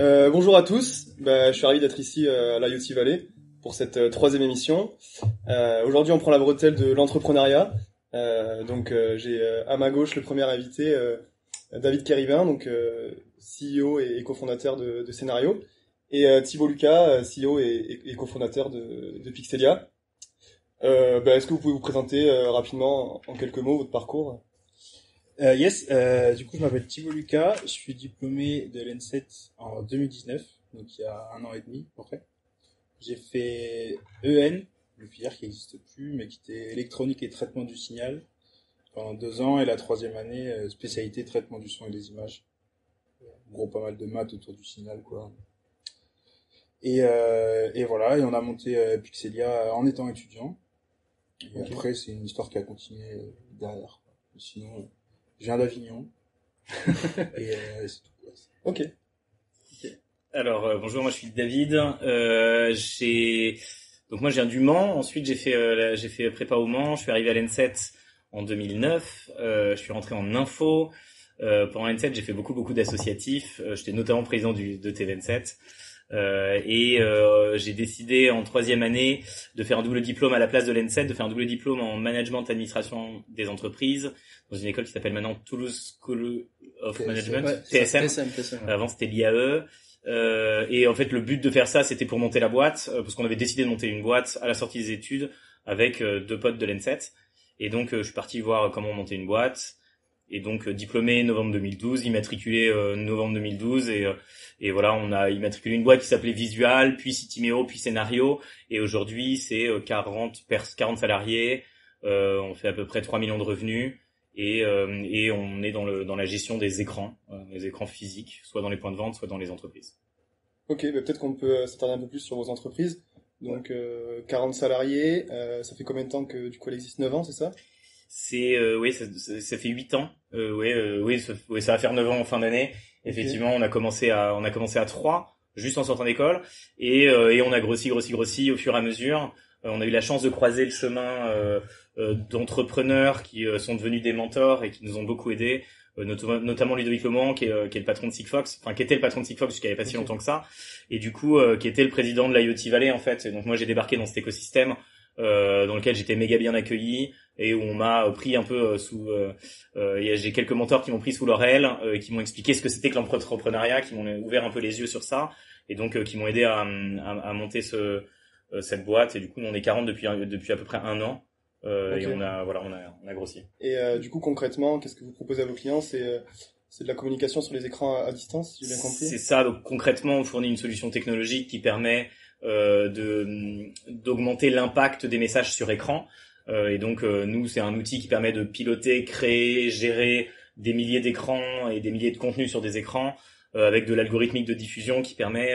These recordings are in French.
Euh, bonjour à tous, bah, je suis ravi d'être ici euh, à l'IoT Valley pour cette euh, troisième émission. Aujourd'hui on prend la bretelle de l'entrepreneuriat. Donc j'ai à ma gauche le premier invité, David Kéribin, CEO et, cofondateur de, Scénario, et Thibault Lucas, CEO et, cofondateur de, Pixelia. Bah, Est-ce que vous pouvez vous présenter rapidement en quelques mots votre parcours? Euh, yes, euh, du coup, je m'appelle Thibaut Lucas, je suis diplômé de l'ENSET en 2019, donc il y a un an et demi, à peu près. J'ai fait EN, le filière qui n'existe plus, mais qui était électronique et traitement du signal, pendant deux ans, et la troisième année, euh, spécialité traitement du son et des images. Gros, pas mal de maths autour du signal, quoi. Et, euh, et voilà, et on a monté euh, Pixelia en étant étudiant. Et après, c'est une histoire qui a continué euh, derrière. Sinon, je viens d'Avignon. et euh, c'est tout. Ok. Alors euh, bonjour, moi je suis David. Euh, j'ai donc moi je viens du Mans. Ensuite j'ai fait euh, j'ai fait prépa au Mans. Je suis arrivé à l'N7 en 2009. Euh, je suis rentré en info. Pendant l'N7 j'ai fait beaucoup beaucoup d'associatifs. J'étais notamment président du de T27. Euh, et euh, j'ai décidé en troisième année de faire un double diplôme à la place de l'ENSET, de faire un double diplôme en management administration des entreprises dans une école qui s'appelle maintenant Toulouse School of Management, TSM. Avant c'était l'IAE. Euh, et en fait, le but de faire ça, c'était pour monter la boîte, euh, parce qu'on avait décidé de monter une boîte à la sortie des études avec deux potes de l'ENSET. Et donc, je suis parti voir comment monter une boîte. Et donc, diplômé novembre 2012, immatriculé novembre 2012, et et voilà, on a immatriculé une boîte qui s'appelait Visual, puis Citimeo, puis Scénario. Et aujourd'hui, c'est 40, euh, 40 salariés. Euh, on fait à peu près 3 millions de revenus. Et, euh, on est dans, le, dans la gestion des écrans, euh, les écrans physiques, soit dans les points de vente, soit dans les entreprises. Ok, bah peut-être qu'on peut, s'attarder un peu plus sur vos entreprises. Donc 40 salariés, ça fait combien de temps que du coup elle existe? 9 ans, c'est ça? C'est oui, ça, ça, fait 8 ans. Euh, oui, oui, ça, oui, ça va faire 9 ans en fin d'année. Effectivement, on a commencé à on a commencé à trois juste en sortant d'école et, euh, et on a grossi grossi grossi au fur et à mesure. Euh, on a eu la chance de croiser le chemin euh, d'entrepreneurs qui sont devenus des mentors et qui nous ont beaucoup aidés, notamment Ludovic Leman qui est, qui est le patron de Sigfox, enfin qui était le patron de Sigfox jusqu'à il n'y a pas si longtemps que ça, et du coup qui était le président de l'IoT Valley en fait. Et donc moi j'ai débarqué dans cet écosystème euh, dans lequel j'étais méga bien accueilli et où on m'a pris un peu euh, sous. Euh, euh j'ai quelques mentors qui m'ont pris sous leur aile, qui m'ont expliqué ce que c'était que l'entrepreneuriat, qui m'ont ouvert un peu les yeux sur ça et donc qui m'ont aidé à, à, à, monter ce cette boîte. Et du coup, on est 40 depuis depuis à peu près un an. Euh, Et on a voilà, on a, on a grossi. Et euh, du coup, concrètement, qu'est-ce que vous proposez à vos clients? C'est c'est de la communication sur les écrans à, distance, si j'ai bien compris? C'est ça. Donc concrètement, on fournit une solution technologique qui permet euh, de d'augmenter l'impact des messages sur écran. Euh, et donc euh, nous, c'est un outil qui permet de piloter, créer, gérer des milliers d'écrans et des milliers de contenus sur des écrans avec de l'algorithmique de diffusion qui permet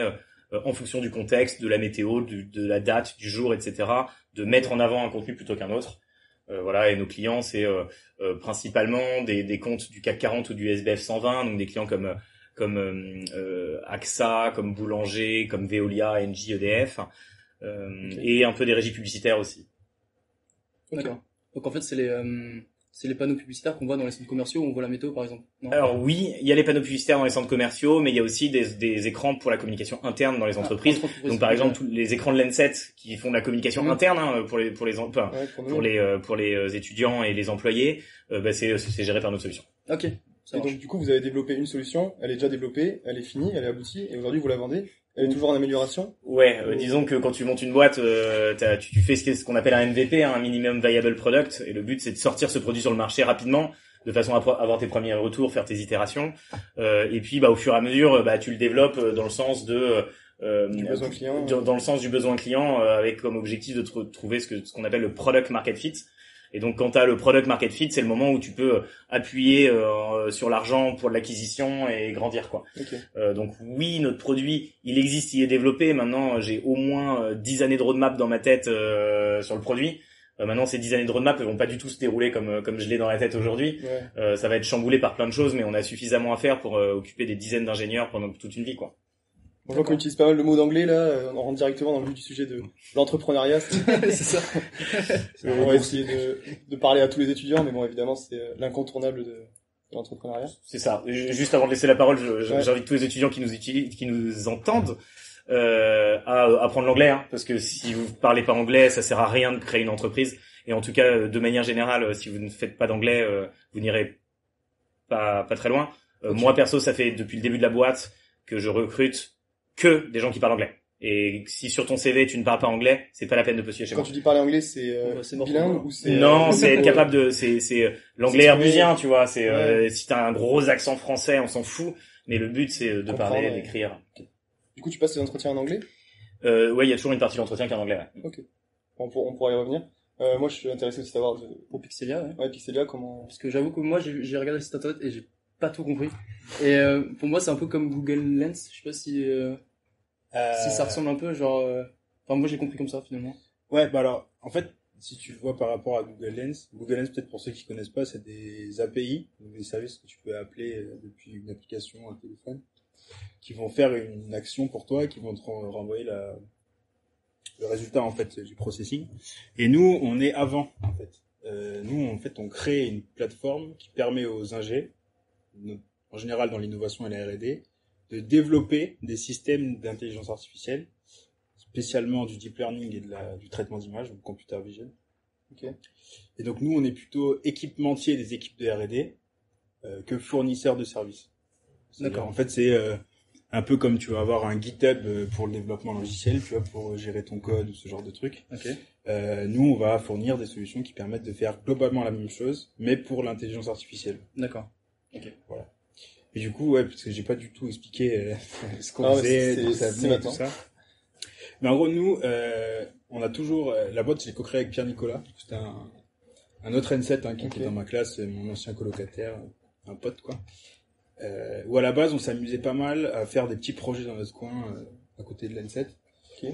en fonction du contexte, de la météo, de la date, du jour, etc., de mettre en avant un contenu plutôt qu'un autre. Euh, voilà, et nos clients, c'est euh, euh, principalement des, des, comptes du CAC 40 ou du SBF 120, donc des clients comme comme euh, AXA, comme Boulanger, comme Veolia, Engie, EDF, euh, et un peu des régies publicitaires aussi. D'accord. Donc en fait, c'est les c'est les panneaux publicitaires qu'on voit dans les centres commerciaux où on voit la météo par exemple. Alors oui, il y a les panneaux publicitaires dans les centres commerciaux, mais il y a aussi des, des écrans pour la communication interne dans les ah, entreprises. Donc par exemple tous les écrans de l'Enset qui font de la communication interne hein, pour les pour les pour, pour, les euh, pour les étudiants et les employés, euh, bah, c'est c'est géré par notre solution. Ok. Et donc du coup vous avez développé une solution, elle est déjà développée, elle est finie, elle est aboutie, et aujourd'hui vous la vendez. Elle est toujours en amélioration Ouais, euh, disons que quand tu montes une boîte, euh, tu, fais ce qu'on appelle un MVP, hein, un minimum viable product, et le but c'est de sortir ce produit sur le marché rapidement, de façon à avoir tes premiers retours, faire tes itérations, euh, et puis bah au fur et à mesure, bah tu le développes dans le sens de du besoin client, dans, le sens du besoin client, avec comme objectif de trouver ce qu'on appelle le product market fit. Et donc quand tu as le product market fit, c'est le moment où tu peux euh, appuyer euh, sur l'argent pour l'acquisition et grandir quoi. Euh, donc oui, notre produit, il existe, il est développé. Maintenant, j'ai au moins 10 années de roadmap dans ma tête sur le produit. Euh, maintenant, ces dix années de roadmap ne vont pas du tout se dérouler comme euh, comme je l'ai dans la tête aujourd'hui. Ouais. Euh, ça va être chamboulé par plein de choses, mais on a suffisamment à faire pour euh, occuper des dizaines d'ingénieurs pendant toute une vie, quoi. On voit qu'on utilise pas mal le mot d'anglais là, euh, on rentre directement dans le vif du sujet de l'entrepreneuriat. c'est ça. on va essayer de, de parler à tous les étudiants, mais bon, évidemment, c'est euh, l'incontournable de, de l'entrepreneuriat. C'est ça. Ju- Juste avant de laisser la parole, Ouais. j'invite tous les étudiants qui nous utilisent, qui nous entendent, euh, à apprendre l'anglais, hein, parce que si vous parlez pas anglais, ça sert à rien de créer une entreprise. Et en tout cas, de manière générale, si vous ne faites pas d'anglais, euh, vous n'irez pas pas très loin. Euh. Moi, perso, ça fait depuis le début de la boîte que je recrute que des gens qui parlent anglais. Et si sur ton CV tu ne parles pas anglais, c'est pas la peine de postuler chez Quand moi. tu dis parler anglais, c'est euh, bilingue ou c'est Non, euh, c'est être capable de, c'est, c'est euh, l'anglais herbusien, tu vois. C'est euh, si t'as un gros accent français, on s'en fout. Mais le but c'est euh, de parler, ouais. d'écrire. Du coup, tu passes tes entretiens en anglais? Euh, ouais, il y a toujours une partie d'entretien qui est en anglais. ouais. On, pour- on pourra y revenir. Euh, moi, je suis intéressé aussi de savoir de, Pour Pixelia, ouais. ouais, Pixelia, comment. Parce que j'avoue que moi, j'ai j'ai regardé le site internet et j'ai pas tout compris. Et euh, pour moi, c'est un peu comme Google Lens. Je sais pas si, euh, Euh, si ça ressemble un peu, genre. Enfin, moi, j'ai compris comme ça finalement. Ouais, bah alors, en fait, si tu vois par rapport à Google Lens, Google Lens, peut-être pour ceux qui connaissent pas, c'est des API, donc des services que tu peux appeler depuis une application, un téléphone, qui vont faire une action pour toi, qui vont te ren- renvoyer la, le résultat, en fait, du processing. Et nous, on est avant, en fait. Euh, nous, en fait, on crée une plateforme qui permet aux ingés, en général dans l'innovation et la R&D, de développer des systèmes d'intelligence artificielle spécialement du deep learning et de la, du traitement d'image, donc computer vision. Ok. Et donc nous, on est plutôt équipementier des équipes de R&D euh, que fournisseur de services. D'accord. En fait, c'est euh, un peu comme tu vas avoir un GitHub euh, pour le développement logiciel, tu vois, pour gérer ton code ou ce genre de trucs. Ok. Euh, nous, on va fournir des solutions qui permettent de faire globalement la même chose, mais pour l'intelligence artificielle. D'accord. Et du coup, ouais, parce que j'ai pas du tout expliqué euh, ce qu'on faisait, d'où ça venait tout ça. Mais en gros, nous, euh, on a toujours euh, la boîte, j'ai co-créé avec Pierre Nicolas. C'était un, un autre N7 hein, qui était dans ma classe, mon ancien colocataire, un pote quoi. Où à la base, on s'amusait pas mal à faire des petits projets dans notre coin à côté de l'N7. Ok.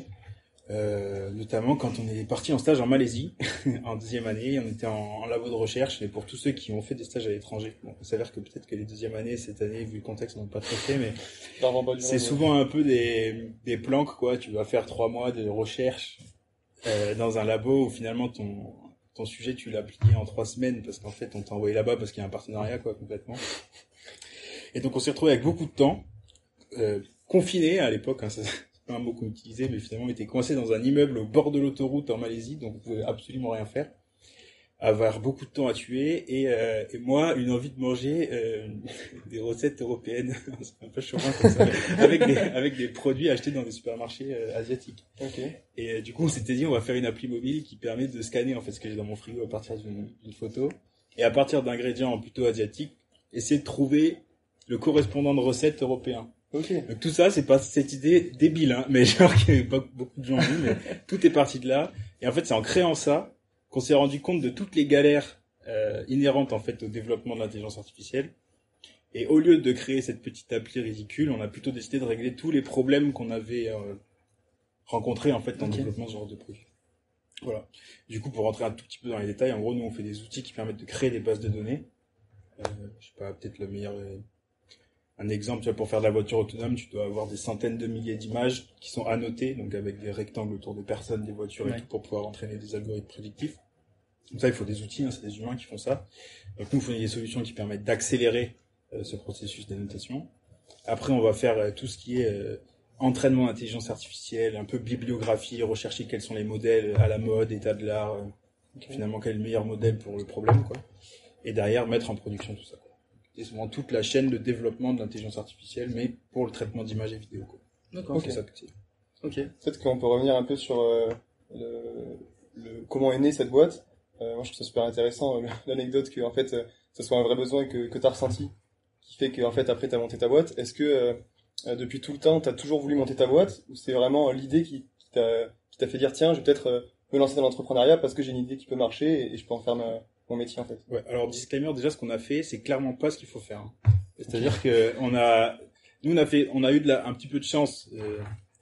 Euh, notamment quand on est parti en stage en Malaisie en deuxième année, on était en, en labo de recherche. Et pour tous ceux qui ont fait des stages à l'étranger, bon, il s'avère que peut-être que les deuxièmes années cette année, vu le contexte, on n'a pas trop fait, mais c'est souvent un peu des, des planques, quoi. Tu vas faire trois mois de recherche euh, dans un labo où finalement ton, ton sujet, tu l'as plié en trois semaines parce qu'en fait, on t'a envoyé là-bas parce qu'il y a un partenariat, quoi, complètement. Et donc, on s'est retrouvé avec beaucoup de temps, euh, confiné à l'époque, hein, ça, un mot qu'on utilisait, mais finalement, on était coincé dans un immeuble au bord de l'autoroute en Malaisie, donc on pouvait absolument rien faire. Avoir beaucoup de temps à tuer et, euh, et moi une envie de manger euh, des recettes européennes. C'est un peu chauvin comme ça. Mais avec des avec des produits achetés dans des supermarchés euh, asiatiques. Et du coup on s'était dit on va faire une appli mobile qui permet de scanner en fait ce que j'ai dans mon frigo à partir d'une photo. Et à partir d'ingrédients plutôt asiatiques essayer de trouver le correspondant de recettes européen Ok. donc tout ça, c'est pas cette idée débile, hein, mais genre qu'il y avait pas beaucoup de gens ont mais tout est parti de là. Et en fait, c'est en créant ça qu'on s'est rendu compte de toutes les galères euh, inhérentes en fait au développement de l'intelligence artificielle. Et au lieu de créer cette petite appli ridicule, on a plutôt décidé de régler tous les problèmes qu'on avait euh, rencontrés en fait le développement de ce genre de produit. Voilà. Du coup, pour rentrer un tout petit peu dans les détails, en gros, nous on fait des outils qui permettent de créer des bases de données. Euh, je sais pas, peut-être le meilleur euh, un exemple, tu vois, pour faire de la voiture autonome, tu dois avoir des centaines de milliers d'images qui sont annotées, donc avec des rectangles autour des personnes, des voitures et Ouais. tout, pour pouvoir entraîner des algorithmes prédictifs. Donc ça, il faut des outils, hein, c'est des humains qui font ça. Donc nous, on fait des solutions qui permettent d'accélérer euh, ce processus d'annotation. Après, on va faire euh, tout ce qui est euh, entraînement d'intelligence artificielle, un peu bibliographie, rechercher quels sont les modèles à la mode, état de l'art, euh, finalement quel est le meilleur modèle pour le problème, quoi. Et derrière, mettre en production tout ça. Quoi. C'est souvent toute la chaîne de développement de l'intelligence artificielle, mais pour le traitement d'images et vidéos. D'accord. Ok. C'est ça, Pixel. Ok. Peut-être qu'on peut revenir un peu sur euh, le, le- comment est née cette boîte. Euh, moi, je trouve ça super intéressant, euh, l'anecdote que en fait, euh, ce soit un vrai besoin que, que tu as ressenti, qui fait que en fait, après, tu as monté ta boîte. Est-ce que depuis tout le temps, tu as toujours voulu monter ta boîte ou c'est vraiment l'idée qui, qui t'a qui t'a fait dire tiens, je vais peut-être euh, me lancer dans l'entrepreneuriat parce que j'ai une idée qui peut marcher et, et je peux en faire ma- mon métier en fait. Ouais, alors disclaimer, déjà, ce qu'on a fait, c'est clairement pas ce qu'il faut faire. hein. C'est-à-dire que on a, nous, on a fait, on a eu de la, un petit peu de chance euh,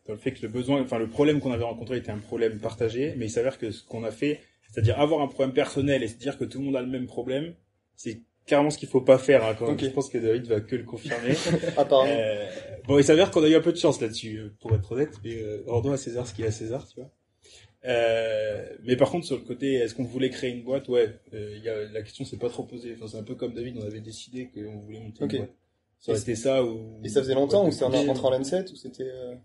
dans le fait que le besoin, enfin, le problème qu'on avait rencontré était un problème partagé, mais il s'avère que ce qu'on a fait C'est-à-dire avoir un problème personnel et se dire que tout le monde a le même problème, c'est carrément ce qu'il faut pas faire. Hein, quand Ok. Je pense que David va que le confirmer. Apparemment. Euh, bon, il s'avère qu'on a eu un peu de chance là-dessus, euh, pour être honnête, mais euh, rendons à César ce qu'il y a à César, tu vois. Euh, mais par contre, sur le côté, est-ce qu'on voulait créer une boîte? Ouais, euh, il y a, la question s'est pas trop posée. Enfin, c'est un peu comme David, on avait décidé qu'on voulait monter une boîte. Ça été ça ou... Et ça faisait longtemps Ouais, ou c'est en rentrant en ou c'était... euh,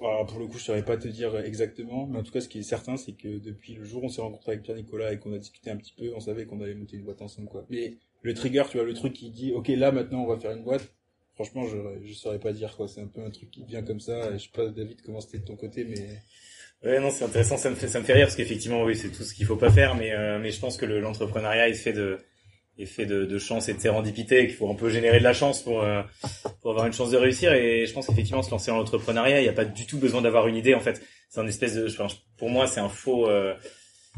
Alors, pour le coup, je saurais pas te dire exactement, mais en tout cas, ce qui est certain, c'est que depuis le jour où on s'est rencontré avec Pierre-Nicolas et qu'on a discuté un petit peu, on savait qu'on allait monter une boîte ensemble, quoi. Mais le trigger, tu vois, le truc qui dit, ok, là, maintenant, on va faire une boîte, franchement, je, je saurais pas dire, quoi. C'est un peu un truc qui vient comme ça. Je sais pas, David, comment c'était de ton côté, mais... Ouais, non, c'est intéressant, ça me fait, ça me fait rire parce qu'effectivement, oui, c'est tout ce qu'il faut pas faire, mais, euh, mais je pense que le- l'entrepreneuriat est fait de, est fait de, de chance et de sérendipité, qu'il faut un peu générer de la chance pour, euh, pour avoir une chance de réussir. Et je pense qu'effectivement, se lancer dans l'entrepreneuriat, il n'y a pas du tout besoin d'avoir une idée. En fait, c'est un espèce de, enfin, pour moi, c'est un faux, euh,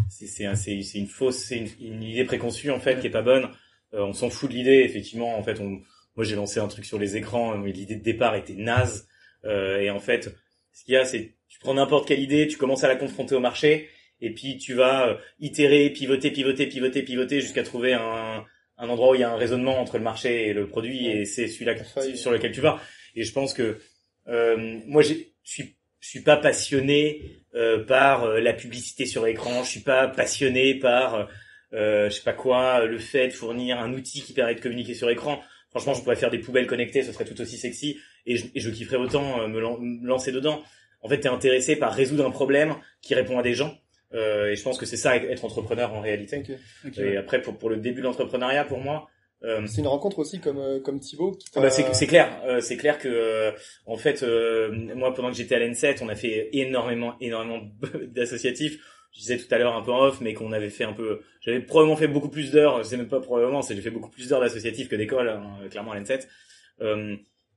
c'est, un- une fausse, c'est une, une idée préconçue en fait qui est pas bonne. Euh, on s'en fout de l'idée. Effectivement, en fait, on, moi, j'ai lancé un truc sur les écrans, mais l'idée de départ était naze. Euh, et en fait, ce qu'il y a, c'est tu prends n'importe quelle idée, tu commences à la confronter au marché, et puis tu vas euh, itérer, pivoter, pivoter, pivoter, pivoter, jusqu'à trouver un, un endroit où il y a un raisonnement entre le marché et le produit, et c'est celui-là sur lequel tu vas. Et je pense que euh, moi, je suis, je suis pas passionné euh, par euh, la publicité sur écran, je suis pas passionné par, euh, je sais pas quoi, le fait de fournir un outil qui permet de communiquer sur écran. Franchement, je pourrais faire des poubelles connectées, ce serait tout aussi sexy, et je, et je kifferais autant euh, me, lan- me lancer dedans. En fait, t'es intéressé par résoudre un problème qui répond à des gens, euh, et je pense que c'est ça être entrepreneur en réalité. ok. Ok, Et ouais. après, pour, pour le début de l'entrepreneuriat, pour moi, euh, C'est une rencontre aussi comme, euh, comme Thibaut ah bah, c'est c'est clair, euh, c'est clair que euh, en fait euh, moi pendant que j'étais à l'N7, on a fait énormément énormément d'associatifs. Je disais tout à l'heure un peu en off, mais qu'on avait fait un peu. J'avais probablement fait beaucoup plus d'heures. Je sais même pas probablement, c'est j'ai fait beaucoup plus d'heures d'associatifs que d'école, hein, clairement à l'N7.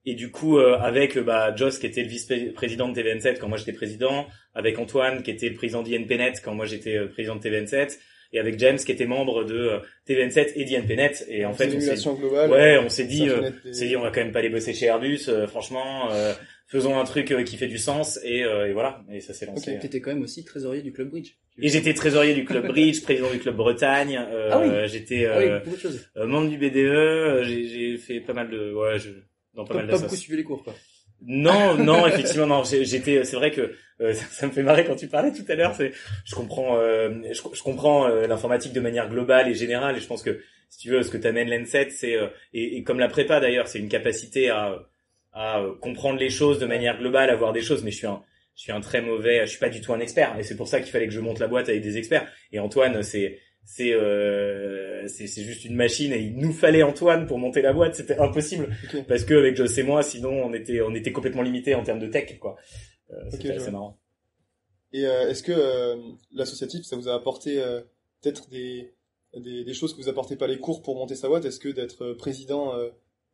Et du coup, euh, avec euh, bah, Joss qui était le vice-président de TVN7 quand moi j'étais président, avec Antoine qui était le président d'INPNet quand moi j'étais euh, président de TVN7, et avec James qui était membre de euh, TVN7 et d'INPNet. Et en fait, on s'est globale. Ouais, on s'est dit, euh, des- on s'est dit, on va quand même pas les bosser chez Airbus, euh, franchement, euh, faisons un truc qui fait du sens, et, euh, et voilà, et ça s'est lancé. Ok. T'étais quand même aussi trésorier du club bridge. Et j'étais trésorier du club Bridge, président du club Bretagne, euh, Ah oui. j'étais Ah oui, beaucoup de choses. membre du BDE, euh, j'ai j'ai fait pas mal de, ouais, je, dans pas Pas, mal pas beaucoup d'assos. suivi les cours, quoi. Non, non, effectivement, non. J'étais, c'est vrai que euh, ça, ça me fait marrer quand tu parlais tout à l'heure. C'est, je comprends, euh, je, je comprends euh, l'informatique de manière globale et générale. Et je pense que si tu veux, ce que t'amène l'ENSET, c'est euh, et, et comme la prépa d'ailleurs, c'est une capacité à à euh, comprendre les choses de manière globale, à voir des choses. Mais je suis un, je suis un très mauvais, je suis pas du tout un expert. Et c'est pour ça qu'il fallait que je monte la boîte avec des experts. Et Antoine, c'est c'est euh, c'est juste une machine et il nous fallait Antoine pour monter la boîte. C'était impossible. Parce que avec Joss et moi sinon on était on était complètement limité en termes de tech quoi. Euh, c'était assez vois. marrant. Et euh, est-ce que euh, l'associatif, ça vous a apporté euh, peut-être des, des, des choses que vous apportez pas les cours pour monter sa boîte? Est-ce que d'être euh, président euh,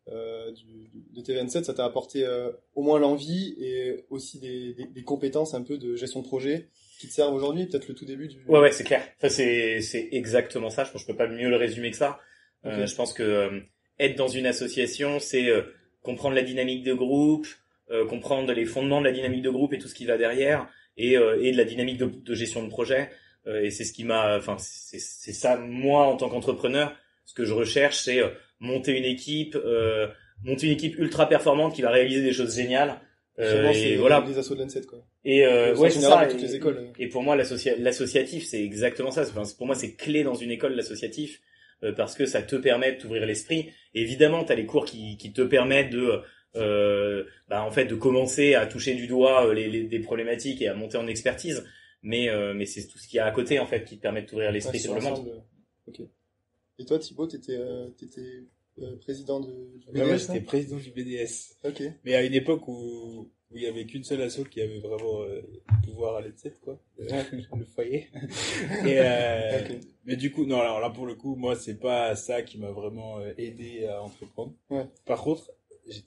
euh, du, de TVN7, ça t'a apporté euh, au moins l'envie et aussi des, des, des compétences un peu de gestion de projet? Qui te servent aujourd'hui Peut-être le tout début du... ouais ouais c'est clair. Enfin c'est c'est exactement ça. Je pense que je peux pas mieux le résumer que ça. Euh, je pense que euh, être dans une association c'est euh, comprendre la dynamique de groupe euh, comprendre les fondements de la dynamique de groupe et tout ce qui va derrière et, euh, et de la dynamique de, de gestion de projet. Euh, et c'est ce qui m'a enfin c'est c'est ça moi en tant qu'entrepreneur ce que je recherche c'est euh, monter une équipe euh, monter une équipe ultra performante qui va réaliser des choses géniales. Euh, Sûrement, et voilà. des assos de l'ANSET, quoi. Et euh, C'est ouais c'est général ça toutes et, les écoles. et pour moi l'associa- l'associatif c'est exactement ça Enfin, pour moi c'est clé dans une école l'associatif euh, parce que ça te permet de t'ouvrir l'esprit évidemment tu as les cours qui, qui te permettent de euh, bah, en fait de commencer à toucher du doigt euh, les, les- des problématiques et à monter en expertise mais euh, mais c'est tout ce qu'il y a à côté en fait qui te permet de t'ouvrir l'esprit Ouais, sur le monde euh, Ok. Et toi, Thibaut, t'étais euh, t'étais, euh, président de, du Ouais, moi, BDS, j'étais non? président du BDS. Ok. Mais à une époque où, où il y avait qu'une seule asso qui avait vraiment euh, pouvoir à l'ETSET, quoi. le foyer. Et, euh. Mais du coup, non, alors là, pour le coup, moi, c'est pas ça qui m'a vraiment euh, aidé à entreprendre. Ouais. Par contre,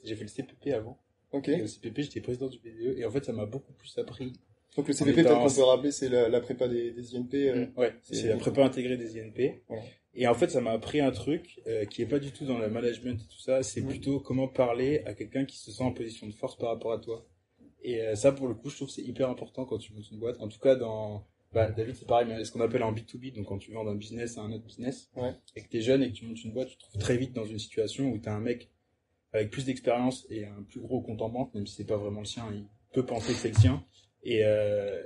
j'ai fait le CPP avant. Ok. Et au CPP, j'étais président du BDE. Et en fait, ça m'a beaucoup plus appris. Donc le CPP, peut-être qu'on peut rappeler, c'est la, la prépa des, des INP. euh, Ouais, c'est- la prépa intégrée des INP. Et en fait, ça m'a appris un truc euh, qui est pas du tout dans le management et tout ça. C'est Mhm. plutôt comment parler à quelqu'un qui se sent en position de force par rapport à toi. Et euh, ça, pour le coup, je trouve que c'est hyper important quand tu montes une boîte. En tout cas, dans Bah, David, c'est pareil, mais ce qu'on appelle en B2B, donc quand tu vends d'un business à un autre business, Ouais. et que t'es jeune et que tu montes une boîte, tu te trouves très vite dans une situation où t'as un mec avec plus d'expérience et un plus gros compte en banque, même si c'est pas vraiment le sien, il peut penser que c'est le sien, et, euh,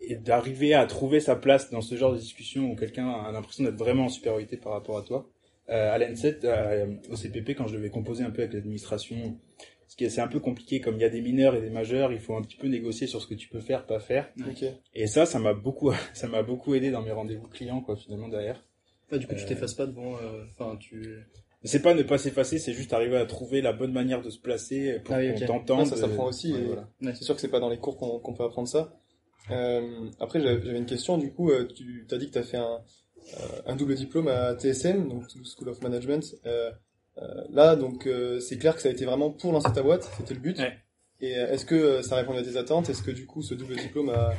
et d'arriver à trouver sa place dans ce genre de discussion où quelqu'un a l'impression d'être vraiment en supériorité par rapport à toi. Euh, à l'N7, euh, au CPP, quand je devais composer un peu avec l'administration, ce qui est, c'est un peu compliqué, comme il y a des mineurs et des majeurs, il faut un petit peu négocier sur ce que tu peux faire, pas faire. Et ça, ça m'a beaucoup, ça m'a beaucoup aidé dans mes rendez-vous clients, quoi, finalement, derrière. Ah, du coup, tu Euh, t'effaces pas devant. euh, Enfin, tu. C'est pas ne pas s'effacer, c'est juste arriver à trouver la bonne manière de se placer pour Ah oui, qu'on t'entende. Ça s'apprend aussi, Ouais, et- voilà. Ouais. C'est sûr que c'est pas dans les cours qu'on qu'on peut apprendre ça. Euh, après, j'avais une question. Du coup, euh, tu t'as dit que tu as fait un, euh, un double diplôme à TSM, donc School of Management. Euh, là, donc, euh, c'est clair que ça a été vraiment pour lancer ta boîte. C'était le but. Ouais. Et euh, est-ce que ça répond à tes attentes? Est-ce que du coup, ce double diplôme a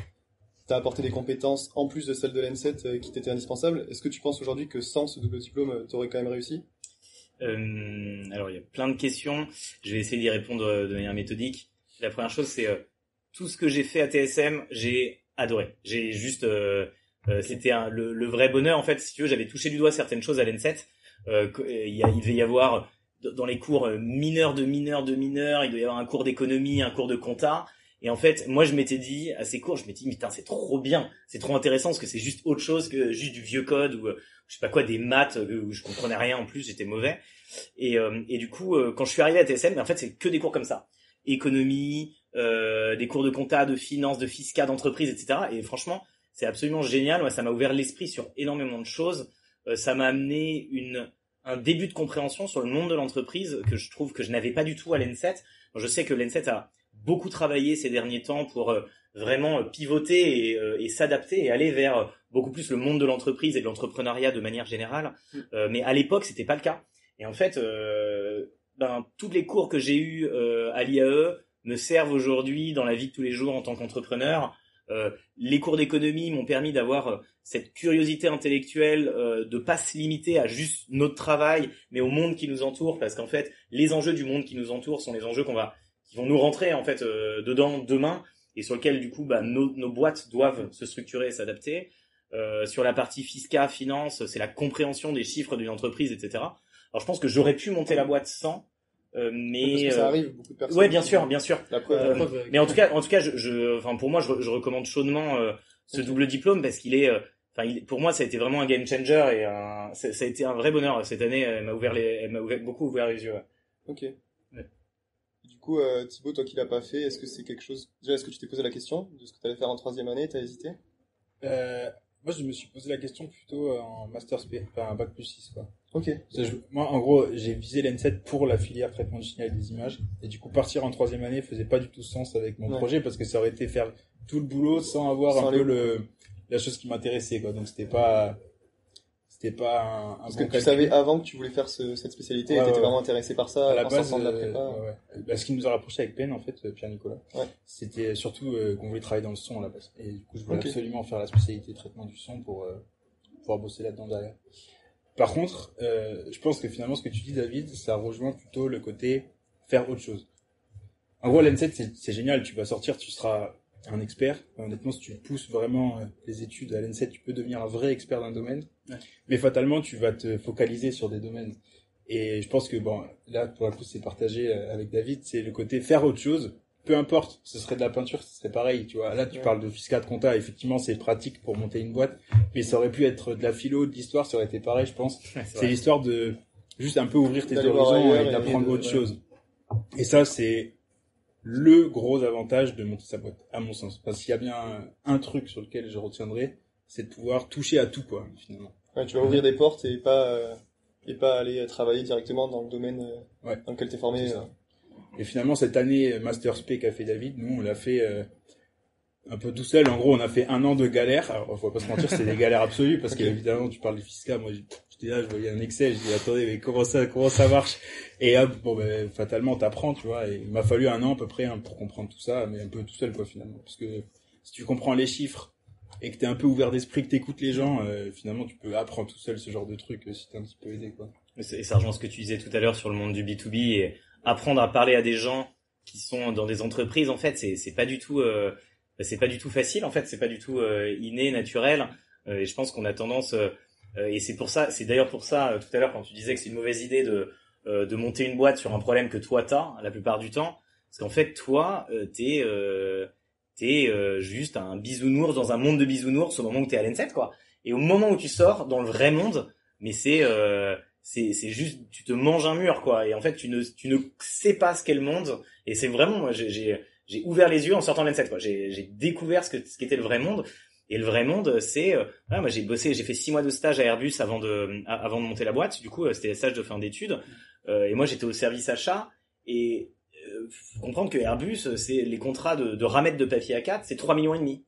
t'a apporté des compétences en plus de celles de l'N7 euh, qui t'étaient indispensables? Est-ce que tu penses aujourd'hui que sans ce double diplôme, t'aurais quand même réussi? Euh, alors il y a plein de questions. Je vais essayer d'y répondre de manière méthodique. La première chose, c'est euh, tout ce que j'ai fait à TSM, j'ai adoré. J'ai juste, euh, euh, c'était le, le vrai bonheur en fait. Si tu veux, j'avais touché du doigt certaines choses à l'N7. Euh, euh, il, y a- il devait y avoir dans les cours euh, mineurs de mineurs de mineurs, il doit y avoir un cours d'économie, un cours de compta. Et en fait, moi, je m'étais dit à ces cours, je m'étais dit, putain, c'est trop bien, c'est trop intéressant parce que c'est juste autre chose que juste du vieux code ou euh, je sais pas quoi, des maths où je comprenais rien en plus, j'étais mauvais. Et, euh, et du coup, quand je suis arrivé à TSM, mais en fait, c'est que des cours comme ça. Économie, euh, des cours de compta, de finance, de fiscal, d'entreprise, etc. Et franchement, c'est absolument génial. Moi, ça m'a ouvert l'esprit sur énormément de choses. Euh, ça m'a amené une, un début de compréhension sur le monde de l'entreprise que je trouve que je n'avais pas du tout à l'N7. Bon, je sais que l'N7 a beaucoup travaillé ces derniers temps pour euh, vraiment euh, pivoter et, et s'adapter et aller vers beaucoup plus le monde de l'entreprise et de l'entrepreneuriat de manière générale. Euh, mais à l'époque, c'était pas le cas. Et en fait, euh, ben, tous les cours que j'ai eus euh, à l'IAE me servent aujourd'hui dans la vie de tous les jours en tant qu'entrepreneur. Euh, les cours d'économie m'ont permis d'avoir cette curiosité intellectuelle, euh, de pas se limiter à juste notre travail, mais au monde qui nous entoure, parce qu'en fait, les enjeux du monde qui nous entoure sont les enjeux qu'on va, qui vont nous rentrer en fait euh, dedans demain, et sur lesquels du coup, bah, nos, nos boîtes doivent se structurer et s'adapter. Euh, sur la partie fiscale, finance, c'est la compréhension des chiffres d'une entreprise, etc. Alors je pense que j'aurais pu monter la boîte sans, euh, Parce mais que ça euh, arrive, beaucoup de personnes. ouais, bien sûr, bien sûr. La preuve. Euh, La preuve, Mais en tout cas, en tout cas, je, je, enfin pour moi, je, je recommande chaudement euh, ce double diplôme parce qu'il est, euh, enfin il- pour moi, ça a été vraiment un game changer et un, ça, ça a été un vrai bonheur cette année. Elle m'a ouvert les, elle m'a ouvert- beaucoup ouvert les yeux. ouais. Ok. Du coup, euh, Thibaut, toi qui l'as pas fait, est-ce que c'est quelque chose. Déjà, est-ce que tu t'es posé la question de ce que tu allais faire en troisième année? T'as hésité? Euh, moi, je me suis posé la question plutôt euh, en Master SP, enfin un bac plus 6, quoi. Ok. Je- moi, en gros, j'ai visé l'N7 pour la filière traitement du signal des images. Et du coup, partir en troisième année faisait pas du tout sens avec mon Ouais. projet parce que ça aurait été faire tout le boulot sans avoir Sans un les- peu le, la chose qui m'intéressait, quoi. Donc, c'était pas, c'était pas un, un Parce bon que tu savait avant que tu voulais faire ce- cette spécialité Ouais, et t'étais ouais. vraiment intéressé par ça à la en base, sortant de la euh, prépa. ouais. Bah, ce qui nous a rapproché avec Ben, en fait, euh, Pierre-Nicolas, c'était surtout euh, qu'on voulait travailler dans le son à la base. Et du coup, je voulais absolument faire la spécialité traitement du son pour euh, pouvoir bosser là-dedans derrière. Par contre, euh, je pense que finalement, ce que tu dis, David, ça rejoint plutôt le côté faire autre chose. En gros, l'N7, c'est- c'est génial. Tu vas sortir, tu seras un expert. Honnêtement, si tu pousses vraiment euh, les études à l'N7, tu peux devenir un vrai expert d'un domaine. Ouais. Mais fatalement, tu vas te focaliser sur des domaines. Et je pense que, bon, là, pour le coup, c'est partagé euh, avec David, c'est le côté faire autre chose. Peu importe, ce serait de la peinture, ce serait pareil, tu vois. Là, tu Ouais. parles de fiscal, de compta, effectivement, c'est pratique pour monter une boîte. Mais ça aurait pu être de la philo, de l'histoire, ça aurait été pareil, je pense. C'est l'histoire de juste un peu ouvrir tes horizons et et d'apprendre de- autre ouais. chose. Et ça, c'est le gros avantage de monter sa boîte, à mon sens. Parce qu'il y a bien un, un truc sur lequel je retiendrai, c'est de pouvoir toucher à tout, quoi, finalement. Ouais, tu vas ouvrir des portes et pas euh, et pas aller travailler directement dans le domaine euh, Ouais. dans lequel t'es formé. Euh. Et finalement, cette année euh, Master Spé qu'a fait David, nous, on l'a fait euh, un peu tout seul. En gros, on a fait un an de galère. Alors, faut pas se mentir, c'est des galères absolues parce qu'évidemment, tu parles du fiscal. Moi, j'étais là, je voyais un Excel. Je dis, attendez, mais comment ça, comment ça marche? Et hop, bon, ben, fatalement, t'apprends, tu vois. Et il m'a fallu un an à peu près hein, pour comprendre tout ça, mais un peu tout seul, quoi, finalement. Parce que si tu comprends les chiffres et que t'es un peu ouvert d'esprit, que t'écoutes les gens, euh, finalement, tu peux apprendre tout seul ce genre de truc euh, si t'es un petit peu aidé, quoi. Et ça rejoint ce que tu disais tout à l'heure sur le monde du B2B et apprendre à parler à des gens qui sont dans des entreprises, en fait, c'est pas du tout, euh, c'est pas du tout facile en fait, c'est pas du tout euh, inné, naturel. Et je pense qu'on a tendance, et c'est pour ça, c'est d'ailleurs pour ça euh, tout à l'heure quand tu disais que c'est une mauvaise idée de euh, de monter une boîte sur un problème que toi t'as la plupart du temps, parce qu'en fait toi euh, t'es euh, t'es euh, juste un bisounours dans un monde de bisounours au moment où t'es à l'N7 quoi. Et au moment où tu sors dans le vrai monde, mais c'est euh, c'est c'est juste tu te manges un mur quoi. Et en fait tu ne tu ne sais pas ce qu'est le monde. Et c'est vraiment moi j'ai j'ai j'ai ouvert les yeux en sortant de l'N7 quoi. J'ai j'ai découvert ce que ce qu'était le vrai monde. Et le vrai monde, c'est euh, moi j'ai bossé, j'ai fait six mois de stage à Airbus avant de avant de monter la boîte. Du coup, euh, c'était stage de fin d'études. Euh, et moi j'étais au service achat. Et euh, faut comprendre que Airbus, c'est les contrats de, de ramettes de papier A4, c'est 3 millions et demi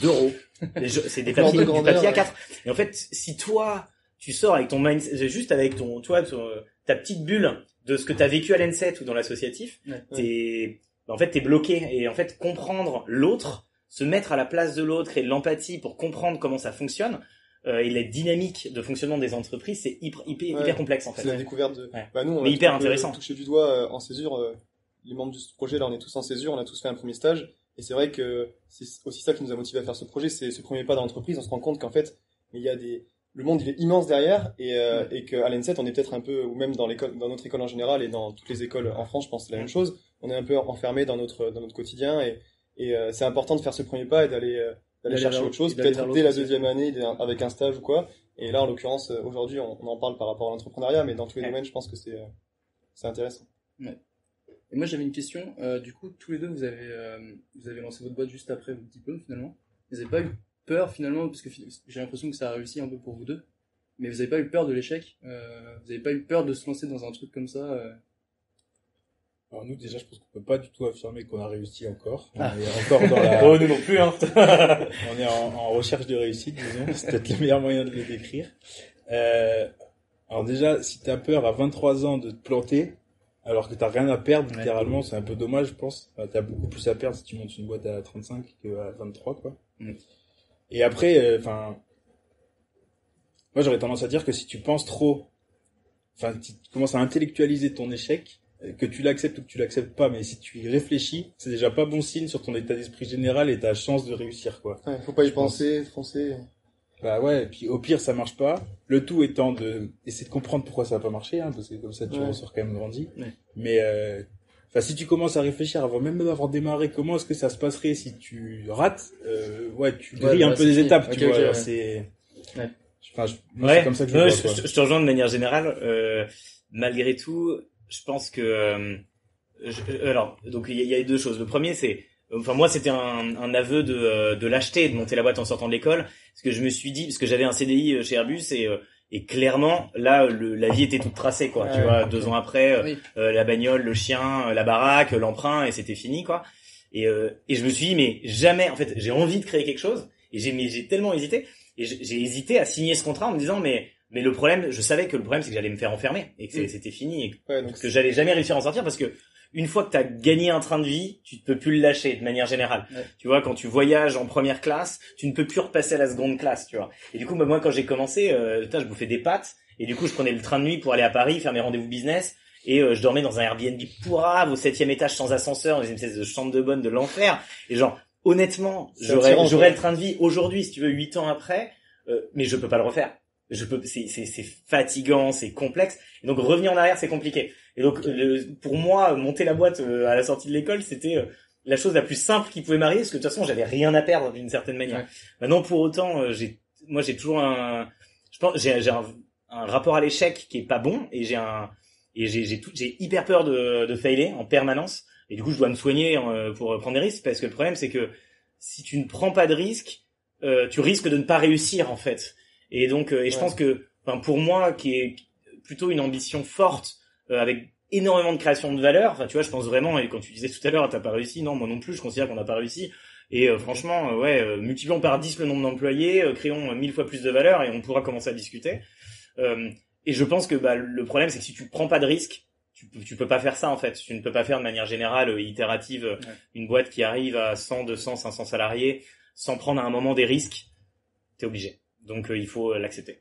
d'euros. C'est des papiers, de du papier ouais. A4. Et en fait, si toi, tu sors avec ton mindset, juste avec ton, toi, ton- ta petite bulle de ce que tu as vécu à l'N7 ou dans l'associatif, Ouais. t'es, en fait, t'es bloqué. Et en fait, comprendre l'autre, se mettre à la place de l'autre et de l'empathie pour comprendre comment ça fonctionne, euh, et la dynamique de fonctionnement des entreprises, c'est hyper, hyper, Ouais. hyper complexe, en fait. C'est la découverte de. Ouais. Bah nous, on Mais a hyper intéressant. touché du doigt euh, en césure. euh, les membres du projet, là, on est tous en césure, on a tous fait un premier stage. Et c'est vrai que c'est aussi ça qui nous a motivé à faire ce projet, c'est ce premier pas dans l'entreprise. On se rend compte qu'en fait, il y a des, le monde il est immense derrière et, euh, et qu'à l'N7, on est peut-être un peu, ou même dans l'école, dans notre école en général et dans toutes les écoles en France, je pense que c'est la même chose. On est un peu enfermé dans notre, dans notre quotidien et, et euh, c'est important de faire ce premier pas et d'aller, euh, d'aller chercher autre chose, peut-être dès la deuxième année avec un stage ou quoi. Et là, en l'occurrence, euh, aujourd'hui, on, on en parle par rapport à l'entrepreneuriat, mais dans tous les Ouais. domaines, je pense que c'est, c'est intéressant. Et moi j'avais une question. Du coup, tous les deux, vous avez, vous avez lancé votre boîte juste après votre diplôme finalement. Vous n'avez pas eu peur finalement, parce que j'ai l'impression que ça a réussi un peu pour vous deux. Mais vous n'avez pas eu peur de l'échec. Euh, vous n'avez pas eu peur de se lancer dans un truc comme ça. euh. Alors nous, déjà, je pense qu'on peut pas du tout affirmer qu'on a réussi encore. On Ah. est encore dans la... Oh, nous non plus, hein. on est en, en recherche de réussite, disons. C'est peut-être le meilleur moyen de le décrire. Euh, alors déjà, si t'as peur à 23 ans de te planter, alors que t'as rien à perdre, Ouais. littéralement, c'est un peu dommage, je pense. Enfin, t'as beaucoup plus à perdre si tu montes une boîte à 35 qu'à 23, quoi. Mm. Et après, euh, enfin, moi j'aurais tendance à dire que si tu penses trop, enfin, tu commences à intellectualiser ton échec, que tu l'acceptes ou que tu l'acceptes pas, mais si tu y réfléchis, c'est déjà pas bon signe sur ton état d'esprit général et ta chance de réussir, quoi. Ouais, faut pas y Je pense. penser, foncer. Bah ouais, et puis au pire ça marche pas. Le tout étant de essayer de comprendre pourquoi ça a pas marché, hein, parce que comme ça tu Ouais. ressors quand même grandi. Ouais. Mais euh, enfin si tu commences à réfléchir avant même d'avoir démarré, comment est-ce que ça se passerait si tu rates euh, Ouais, tu Ouais, grilles bah, un peu c'est des fini. étapes, tu vois. ouais. C'est, Ouais. enfin, je... moi, Ouais, c'est comme ça que je vois. je- je te rejoins de manière générale. Euh, malgré tout, je pense que euh, je- euh, alors donc il y, y a deux choses. Le premier c'est enfin moi c'était un, un aveu de, euh, de l'acheter de monter la boîte en sortant de l'école parce que je me suis dit parce que j'avais un CDI chez Airbus et et clairement là le, la vie était toute tracée quoi tu vois deux ans après euh, Oui. euh, la bagnole le chien la baraque l'emprunt et c'était fini quoi et euh, et je me suis dit mais jamais en fait j'ai envie de créer quelque chose et j'ai mais j'ai tellement hésité et j'ai hésité à signer ce contrat en me disant mais mais le problème je savais que le problème c'est que j'allais me faire enfermer et que Mm. c'était fini et Ouais, donc que j'allais jamais réussir à en sortir parce que une fois que tu as gagné un train de vie, tu ne peux plus le lâcher de manière générale. Ouais. Tu vois, quand tu voyages en première classe, tu ne peux plus repasser à la seconde classe, tu vois. Et du coup, bah, moi, quand j'ai commencé, euh, putain, je bouffais des pâtes et du coup, je prenais le train de nuit pour aller à Paris faire mes rendez-vous business et euh, je dormais dans un Airbnb pourrave au septième étage sans ascenseur, dans une espèce de chambre de bonne de l'enfer. Et genre, honnêtement, j'aurais le train de vie aujourd'hui, si tu veux, huit ans après, euh, mais je peux pas le refaire. Je peux, c'est c'est c'est fatigant, c'est complexe. Et donc revenir en arrière, c'est compliqué. Et donc le- pour moi, monter la boîte euh, à la sortie de l'école, c'était euh, la chose la plus simple qui pouvait m'arriver, parce que de toute façon, j'avais rien à perdre d'une certaine manière. Ouais. Maintenant, pour autant, euh, j'ai, moi, j'ai toujours un, je pense, j'ai j'ai un, un rapport à l'échec qui est pas bon, et j'ai un, et j'ai j'ai tout, j'ai hyper peur de de failer en permanence. Et du coup, je dois me soigner euh, pour prendre des risques, parce que le problème, c'est que si tu ne prends pas de risques, euh, tu risques de ne pas réussir en fait. Et donc, euh, et je Ouais. pense que, enfin, pour moi, qui est plutôt une ambition forte, euh, avec énormément de création de valeur. Enfin, tu vois, je pense vraiment. Et quand tu disais tout à l'heure, t'as pas réussi. Non, moi non plus. Je considère qu'on n'a pas réussi. Et euh, franchement, euh, ouais, euh, multiplions par 10 le nombre d'employés, euh, créons mille fois plus de valeur et on pourra commencer à discuter. Euh, et je pense que bah, le problème, c'est que si tu prends pas de risque, tu, peux- tu peux pas faire ça en fait. Tu ne peux pas faire de manière générale, euh, itérative, euh, une boîte qui arrive à 100, 200, 500 salariés sans prendre à un moment des risques. T'es obligé. Donc euh, il faut euh, l'accepter.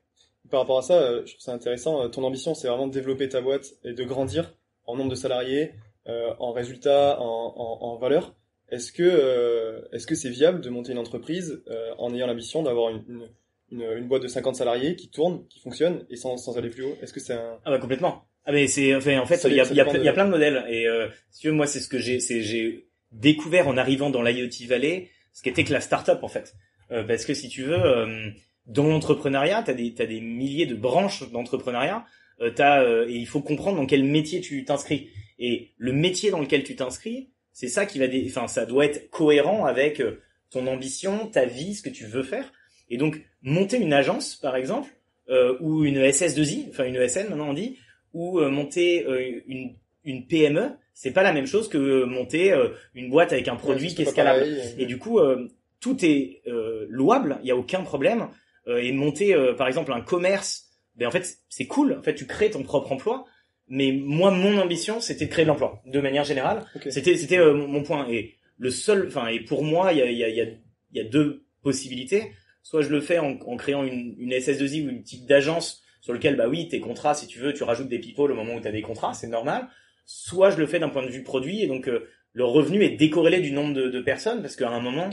Par rapport à ça, euh, je trouve ça intéressant. Ton ambition, c'est vraiment de développer ta boîte et de grandir en nombre de salariés, euh, en résultats, en, en, en valeur. est-ce que euh, est-ce que c'est viable de monter une entreprise euh, en ayant l'ambition d'avoir une, une, une, une boîte de 50 salariés qui tourne, qui fonctionne et sans, sans aller plus haut? Est-ce que c'est un Ah bah complètement. Ah mais c'est enfin en fait il y a, y, a, il y a de- plein de modèles et euh, si tu veux moi c'est ce que j'ai c'est j'ai découvert en arrivant dans l'IoT Valley ce qu'était que la startup en fait Euh, parce que si tu veux euh, dans l'entrepreneuriat t'as des t'as des milliers de branches d'entrepreneuriat euh, t'as euh, et il faut comprendre dans quel métier tu t'inscris et le métier dans lequel tu t'inscris c'est ça qui va dé- enfin ça doit être cohérent avec euh, ton ambition ta vie ce que tu veux faire et donc monter une agence par exemple euh, ou une SS2I enfin une ESN maintenant on dit ou euh, monter euh, une, une PME, c'est pas la même chose que monter euh, une boîte avec un produit Ouais, qui est scalable. pareil, Et du coup, euh, tout est euh, louable, il y a aucun problème. Euh, et monter, euh, par exemple, un commerce, ben en fait, c'est cool. En fait, tu crées ton propre emploi. Mais moi, mon ambition, c'était de créer de l'emploi, de manière générale. C'était, c'était euh, mon point. Et le seul, enfin, et pour moi, il y a, il y a, il y a, y a deux possibilités. Soit je le fais en, en créant une, une SS2I ou une petite d'agence sur lequel, bah oui, tes contrats, si tu veux, tu rajoutes des people au moment où tu as des contrats, c'est normal. Soit je le fais d'un point de vue produit, et donc euh, le revenu est décorrélé du nombre de, de personnes, parce qu'à un moment.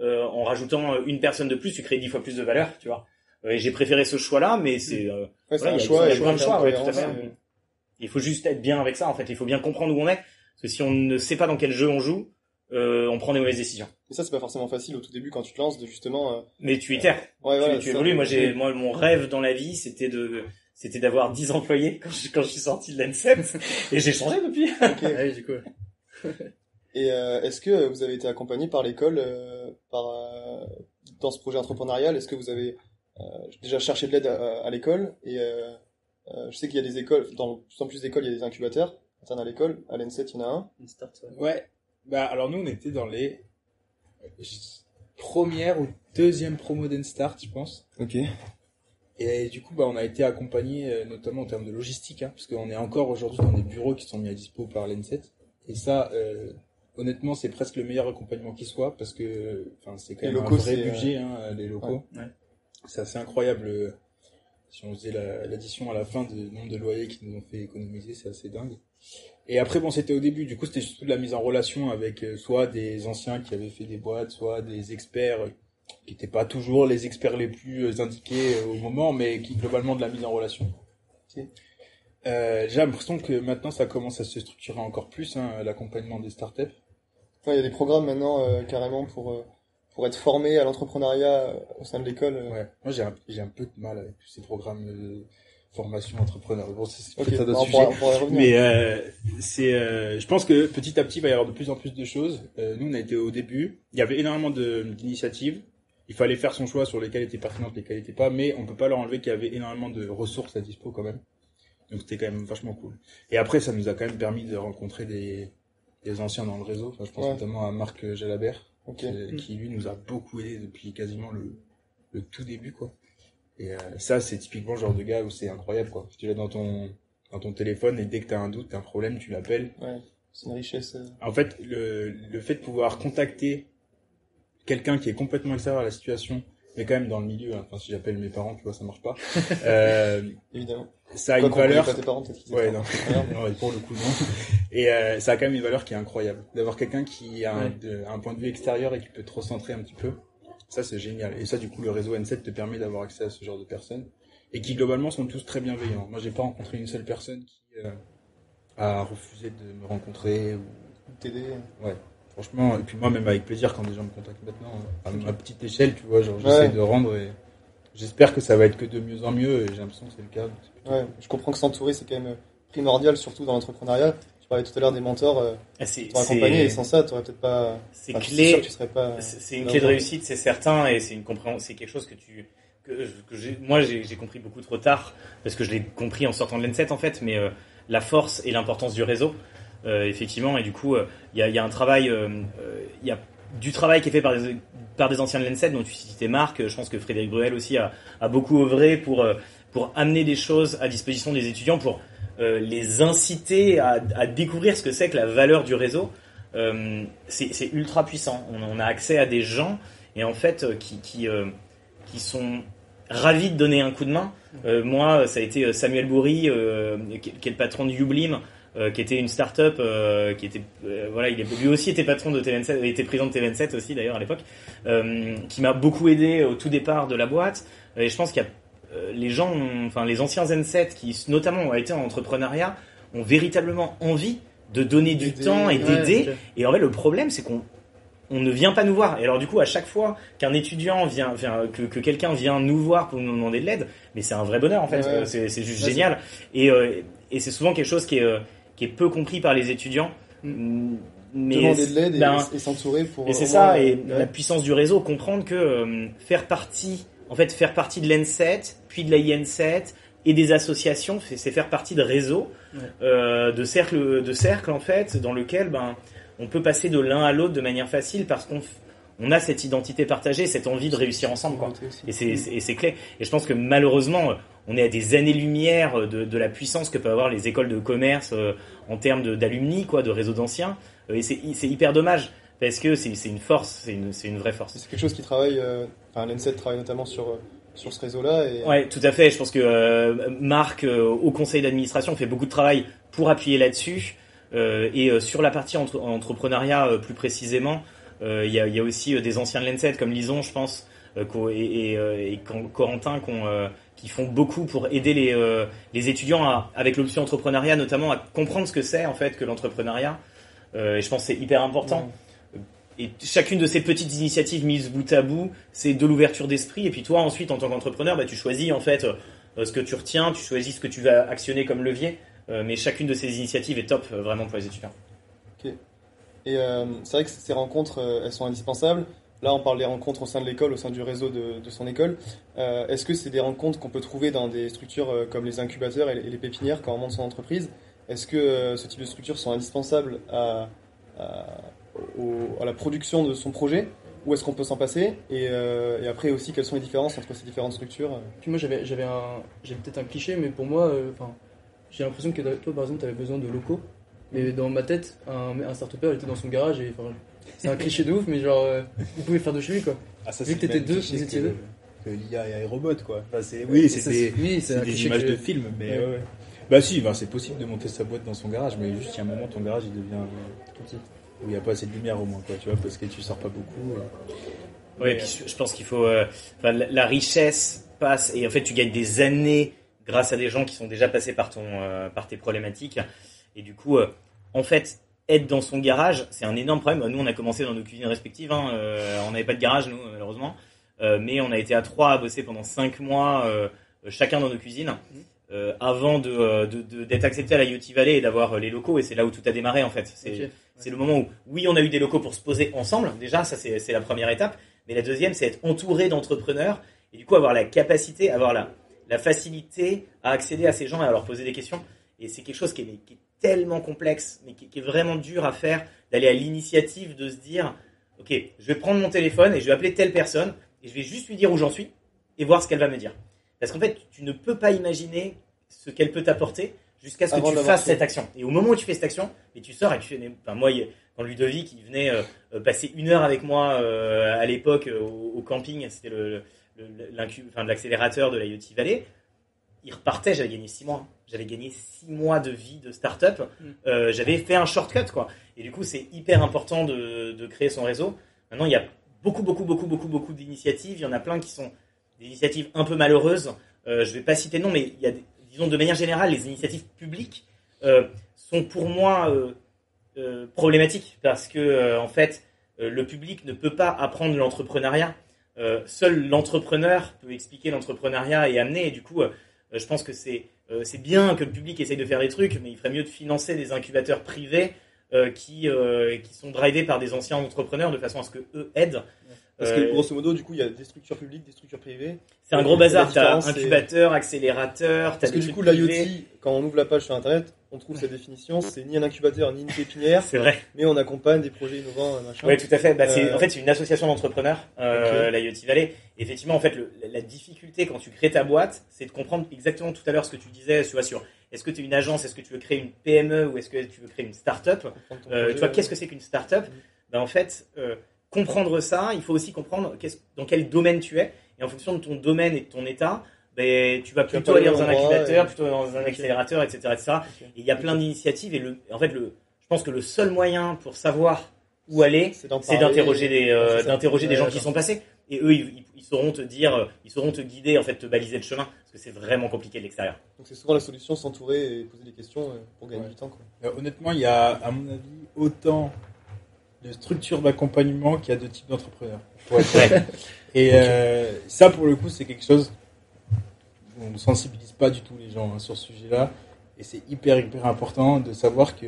Euh, en rajoutant euh, une personne de plus, tu crées dix fois plus de valeur, tu vois. Euh, Et j'ai préféré ce choix-là, mais c'est euh, Ouais, voilà, un choix. il y a choix, ouais, tout à fait. il faut juste être bien avec ça, en fait. Il faut bien comprendre où on est, parce que si on ne sait pas dans quel jeu on joue, euh, on prend des mauvaises décisions. Et ça, c'est pas forcément facile au tout début quand tu te lances de justement. euh, Mais tu itères. Ouais, tu, voilà, tu évolues. Moi, j'ai, moi, mon rêve dans la vie, c'était de, c'était d'avoir 10 employés quand je, quand je suis sorti de l'N7. et j'ai changé depuis. Ah oui, du coup. Et euh, est-ce que vous avez été accompagné par l'école euh, par euh, dans ce projet entrepreneurial? Est-ce que vous avez euh, déjà cherché de l'aide à, à l'école? Et euh, euh, je sais qu'il y a des écoles, dans de plus en plus d'écoles, il y a des incubateurs internes à l'école. À l'N7, il y en a un. Ouais. Ouais. Bah, alors nous, on était dans les premières ou deuxième promo d'Enstart, je pense. Ok. Et du coup, bah, on a été accompagné, notamment en termes de logistique, hein, parce qu'on est encore aujourd'hui dans des bureaux qui sont mis à dispo par l'N7. Et ça, euh, honnêtement, c'est presque le meilleur accompagnement qui soit, parce que, enfin, c'est quand Les même locaux, un vrai euh, budget, hein, les locaux. Ouais. Ouais. C'est assez incroyable. euh, Si on faisait la- l'addition à la fin du nombre de loyers qui nous ont fait économiser, c'est assez dingue. Et après, bon, c'était au début, du coup, c'était surtout de la mise en relation avec euh, soit des anciens qui avaient fait des boîtes, soit des experts qui n'étaient pas toujours les experts les plus indiqués au moment, mais qui globalement de la mise en relation. Euh, J'ai l'impression que maintenant, ça commence à se structurer encore plus, hein, l'accompagnement des startups. Il y a des programmes maintenant euh, carrément pour euh, pour être formé à l'entrepreneuriat euh, au sein de l'école. euh. Ouais. Moi, j'ai un, j'ai un peu de mal avec tous ces programmes de formation entrepreneur. Bon, c'est c'est Ok, peut-être un autre sujet. pourra. Mais euh, c'est, euh, je pense que petit à petit, il va y avoir de plus en plus de choses. Euh, nous, on a été au début. Il y avait énormément de- d'initiatives. Il fallait faire son choix sur lesquelles étaient pertinentes, lesquelles étaient pas. Mais on peut pas leur enlever qu'il y avait énormément de ressources à dispo quand même. Donc c'était quand même vachement cool. Et après, ça nous a quand même permis de rencontrer des, des anciens dans le réseau. Enfin, je pense Ouais. notamment à Marc Jalabert, Ok. qui, qui, lui nous a beaucoup aidé depuis quasiment le, le tout début, quoi. Et euh, ça, c'est typiquement le genre de gars où c'est incroyable, quoi. Tu l'as dans ton dans ton téléphone et dès que t'as un doute, t'as un problème, tu l'appelles. Ouais. C'est une richesse. euh. En fait, le, le fait de pouvoir contacter quelqu'un qui est complètement extérieur à la situation, mais quand même dans le milieu, hein. enfin si j'appelle mes parents, tu vois, ça marche pas. euh, évidemment. ça a Quoi une valeur. pas tes parents, peut-être qu'ils Ouais, non. non, et pour le coup, non. Et euh, ça a quand même une valeur qui est incroyable. D'avoir quelqu'un qui a un, Ouais. de- un point de vue extérieur et qui peut te recentrer un petit peu. Ça, c'est génial. Et ça, du coup, le réseau N7 te permet d'avoir accès à ce genre de personnes. Et qui, globalement, sont tous très bienveillants. Moi, j'ai pas rencontré une seule personne qui euh, a refusé de me rencontrer. Ou... T'aider. Franchement, et puis moi, même avec plaisir, quand des gens me contactent maintenant, à ma petite échelle, tu vois, genre, j'essaie Ouais. de rendre et j'espère que ça va être que de mieux en mieux. Et j'ai l'impression que c'est le cas. donc c'est plutôt Ouais, je comprends que s'entourer, c'est quand même primordial, surtout dans l'entrepreneuriat. Tu parlais tout à l'heure des mentors, euh, Ah, C'est, t'aurais accompagné, et c'est, sans ça, t'aurais peut-être pas. c'est enfin, clé. tu serais pas. C'est une clé de réussite, c'est certain, et c'est une compréhension, c'est quelque chose que tu, que, que j'ai, moi j'ai compris beaucoup trop tard, parce que je l'ai compris en sortant de l'N7 en fait, mais euh, la force et l'importance du réseau, euh, effectivement, et du coup, euh, il y, a, un travail, euh, euh, il y a du travail qui est fait par des, par des anciens de l'N7, dont tu citais Marc, je pense que Frédéric Bruel aussi a, a beaucoup œuvré pour, euh, pour amener des choses à disposition des étudiants, pour euh, les inciter à, découvrir ce que c'est que la valeur du réseau. Euh, c'est ultra puissant. On, a accès à des gens et en fait euh, qui qui, euh, sont ravis de donner un coup de main. Euh, moi, ça a été euh, Samuel Bourri, euh, qui, qui est le patron de Ublim, euh, qui était une start-up, euh, qui était, euh, voilà, il est, lui aussi était patron de TV27, il était président de TV27 aussi d'ailleurs à l'époque, qui m'a beaucoup aidé au tout départ de la boîte. Et je pense qu'il y a les gens, ont- enfin les anciens Zen7 qui notamment ont été en entrepreneuriat, ont véritablement envie de donner du temps et d'aider. Et en fait, le problème, c'est qu'on on ne vient pas nous voir. Et alors du coup, à chaque fois qu'un étudiant vient, vient que, que quelqu'un vient nous voir pour nous demander de l'aide, mais c'est un vrai bonheur en fait. Ouais. C'est juste Ouais, génial. Et, et c'est souvent quelque chose qui est, qui est peu compris par les étudiants. Mm, Mais Demander de l'aide et, ben, et s'entourer pour. et c'est au ça, et euh, la puissance du réseau, comprendre que euh, faire partie, en fait, faire partie de l'N7, puis de la IN7 et des associations, c'est faire partie de réseaux, Ouais. euh, de cercles, de cercles en fait, dans lequel ben on peut passer de l'un à l'autre de manière facile parce qu'on on a cette identité partagée, cette envie de réussir ensemble, quoi. aussi. Et c'est clé. Et je pense que malheureusement, euh, on est à des années-lumière de, de la puissance que peuvent avoir les écoles de commerce euh, en termes d'alumni, quoi, de réseaux d'anciens. Euh, Et c'est hyper dommage parce que c'est une force, c'est une, vraie force. C'est quelque chose qui travaille. euh, Enfin, l'N7 travaille notamment sur euh, sur ce réseau-là et. Ouais, tout à fait. Je pense que euh, Marc, euh, au conseil d'administration, fait beaucoup de travail pour appuyer là-dessus. Et sur la partie entre- entrepreneuriat plus précisément, il y, a, il y a aussi des anciens de l'N7 comme Lison, je pense, et, et, et Cor- Corentin qu'on, euh, qui font beaucoup pour aider les, euh, les étudiants à- avec l'option entrepreneuriat, notamment à comprendre ce que c'est en fait que l'entrepreneuriat. Euh, et je pense que c'est hyper important. Et chacune de ces petites initiatives mises bout à bout, c'est de l'ouverture d'esprit. Et puis toi, ensuite, en tant qu'entrepreneur, bah, tu choisis en fait euh, ce que tu retiens, tu choisis ce que tu vas actionner comme levier. Mais chacune de ces initiatives est top vraiment pour les étudiants. Et euh, c'est vrai que ces rencontres, elles sont indispensables. Là, on parle des rencontres au sein de l'école, au sein du réseau de, de son école. Euh, Est-ce que c'est des rencontres qu'on peut trouver dans des structures euh, comme les incubateurs et les, et les pépinières quand on monte son entreprise? Est-ce que euh, ce type de structures sont indispensables à, à, au- à la production de son projet? Ou est-ce qu'on peut s'en passer? Et, euh, et après aussi, quelles sont les différences entre ces différentes structures? Puis moi j'avais peut-être un cliché mais pour moi euh, j'ai l'impression que toi par exemple tu avais besoin de locaux. Mais dans ma tête un un start il était dans son garage et c'est un cliché de ouf mais genre euh, vous pouvez faire de chez lui quoi. Ah, ça, Vu que c'est t'étais deux, vous étiez que- deux. Que l'IA et iRobot, quoi. Enfin, c'est, oui, Ça, c'était, oui, c'est c'est un des cliché images que- de films, mais Ouais. ouais, ouais. Bah si, bah, c'est possible de monter sa boîte dans son garage, mais juste il y a un moment ton garage il devient euh, tout petit. où il n'y a pas assez de lumière au moins, quoi, tu vois, parce que tu sors pas beaucoup. euh. Ouais, Mais, et puis je pense qu'il faut, euh, enfin, la, la richesse passe et en fait tu gagnes des années grâce à des gens qui sont déjà passés par ton, euh, par tes problématiques. Et du coup, euh, en fait, être dans son garage, c'est un énorme problème. Nous, on a commencé dans nos cuisines respectives. Hein, euh, on n'avait pas de garage, nous, malheureusement, Euh, mais on a été à trois à bosser pendant cinq mois, euh, chacun dans nos cuisines. avant de, de- de- d'être accepté à la UT Valley et d'avoir les locaux, et c'est là où tout a démarré en fait. C'est, le moment où, oui, on a eu des locaux pour se poser ensemble, déjà, ça c'est, c'est la première étape, mais la deuxième, c'est être entouré d'entrepreneurs, et du coup avoir la capacité, avoir la, la facilité à accéder à ces gens et à leur poser des questions. Et c'est quelque chose qui est, qui est tellement complexe, mais qui, qui est vraiment dur à faire, d'aller à l'initiative de se dire, ok, je vais prendre mon téléphone et je vais appeler telle personne, et je vais juste lui dire où j'en suis, et voir ce qu'elle va me dire. Parce qu'en fait, tu ne peux pas imaginer ce qu'elle peut t'apporter jusqu'à ce que Avant tu fasses fait. cette action. Et au moment où tu fais cette action, et tu sors et tu fais, enfin, moi, quand Ludovic, il venait euh, euh, passer une heure avec moi euh, à l'époque euh, au, au camping, c'était le, l'incu- enfin, de l'accélérateur de la IoT Valley, il repartait, j'avais gagné six mois. J'avais gagné six mois de vie de start-up. Mm. Euh, j'avais fait un shortcut, quoi. Et du coup, c'est hyper important de, de créer son réseau. Maintenant, il y a beaucoup, beaucoup, beaucoup, beaucoup, beaucoup d'initiatives. Il y en a plein qui sont des initiatives un peu malheureuses. Euh, je vais pas citer de nom, mais il y a, disons, de manière générale, les initiatives publiques euh, sont pour moi problématiques parce que, en fait, le public ne peut pas apprendre l'entrepreneuriat. Seul l'entrepreneur peut expliquer l'entrepreneuriat et amener. Et du coup, je pense que c'est euh, c'est bien que le public essaye de faire des trucs, mais il ferait mieux de financer des incubateurs privés euh, qui, euh, qui sont drivés par des anciens entrepreneurs de façon à ce que eux aident. Parce que grosso modo, du coup, il y a des structures publiques, des structures privées. c'est un gros bazar. T'as incubateur, accélérateur, t'as Parce que du coup, l'IoT, quand on ouvre la page sur Internet, on trouve cette définition. C'est ni un incubateur, ni une pépinière, C'est vrai. mais on accompagne des projets innovants, machin. Oui, tout à fait. Bah, Euh, en fait, c'est une association d'entrepreneurs, euh, la IoT Valley. Effectivement, en fait, le- la difficulté quand tu crées ta boîte, c'est de comprendre exactement tout à l'heure ce que tu disais, tu vois, sur est-ce que tu es une agence, est-ce que tu veux créer une PME ou est-ce que tu veux créer une start-up Euh, tu vois, qu'est-ce que c'est qu'une start-up Mhm. ben, En fait, euh, comprendre ça, il faut aussi comprendre dans quel domaine tu es. Et en fonction de ton domaine et de ton état, ben, tu vas plutôt aller dans un et- plutôt dans un accélérateur, etc., etc. Et il y a plein d'initiatives et le, en fait, le, je pense que le seul moyen pour savoir où aller, C'est d'interroger des, euh, d'interroger des gens qui sont passés. Et eux, ils, ils- ils sauront te dire, euh, ils sauront te guider, en fait, te baliser le chemin, parce que c'est vraiment compliqué de l'extérieur. Donc c'est souvent la solution, s'entourer et poser des questions euh, pour gagner Ouais. du temps. Quoi. Euh, honnêtement, il y a, à mon avis, autant de structures d'accompagnement qu'il y a de types d'entrepreneurs. Et euh, ça, pour le coup, c'est quelque chose on ne sensibilise pas du tout les gens hein, sur ce sujet-là. Et c'est hyper, hyper important de savoir que.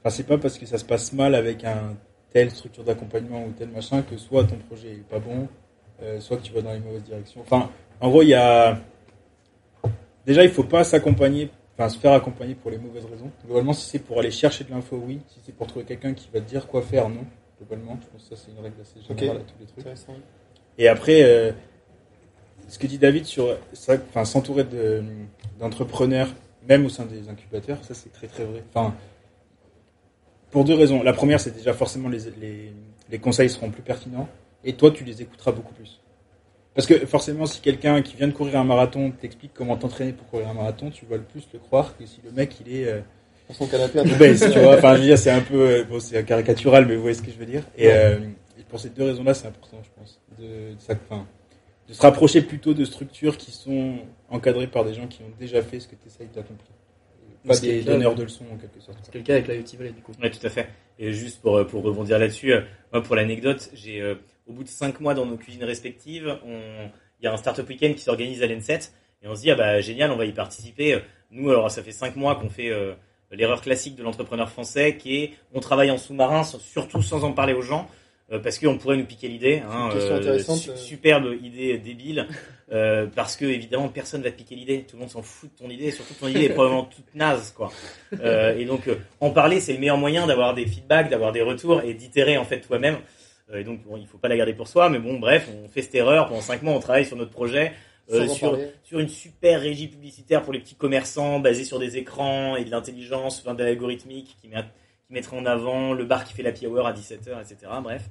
Enfin, c'est pas parce que ça se passe mal avec un telle structure d'accompagnement ou tel machin que soit ton projet est pas bon, euh, soit que tu vas dans les mauvaises directions. Enfin, en gros, il y a. Déjà, il faut pas s'accompagner, enfin se faire accompagner pour les mauvaises raisons. Globalement, si c'est pour aller chercher de l'info, oui. Si c'est pour trouver quelqu'un qui va te dire quoi faire, non. Globalement, je pense que ça c'est une règle assez générale à tous les trucs. Et après, euh, ce que dit David sur enfin s'entourer de- d'entrepreneurs, même au sein des incubateurs, ça c'est très très vrai. Enfin, pour deux raisons. La première, c'est déjà forcément les, les, les conseils seront plus pertinents, et toi tu les écouteras beaucoup plus. Parce que forcément, si quelqu'un qui vient de courir un marathon t'explique comment t'entraîner pour courir un marathon, tu vas le plus le croire que si le mec il est euh, Pour son canapé, un obèse, tu vois. Enfin, je veux dire, c'est un peu, euh, bon, c'est caricatural, mais vous voyez ce que je veux dire. Et, euh, et pour ces deux raisons-là, c'est important, je pense, de, de, ça- enfin, de se rapprocher plutôt de structures qui sont encadrées par des gens qui ont déjà fait ce que tu essayes d'accomplir. Pas des donneurs de leçons, en quelque sorte. C'est le cas avec la UT Valley, du coup. Ouais, tout à fait. Et juste pour, euh, pour rebondir là-dessus, euh, moi, pour l'anecdote, j'ai, euh, au bout de cinq mois dans nos cuisines respectives, on, il y a un startup week-end qui s'organise à l'N7 et on se dit, ah bah, génial, on va y participer. Nous, alors, ça fait cinq mois qu'on fait, euh, l'erreur classique de l'entrepreneur français qui est, on travaille en sous-marin, surtout sans en parler aux gens. Euh, parce qu'on pourrait nous piquer l'idée, hein, intéressante, su- euh. superbe idée débile, euh, parce que évidemment personne va te piquer l'idée, tout le monde s'en fout de ton idée, et surtout ton idée est probablement toute naze, quoi. Euh, et donc, euh, en parler, c'est le meilleur moyen d'avoir des feedbacks, d'avoir des retours et d'itérer en fait toi-même. Euh, et donc, bon, il faut pas la garder pour soi, mais bon, bref, on fait cette erreur. Pendant cinq mois, on travaille sur notre projet, euh, sur, une super régie publicitaire pour les petits commerçants, basée sur des écrans et de l'intelligence, enfin, de l'algorithmique qui, met, qui mettrait en avant le bar qui fait la hour à 17h, etc. Bref.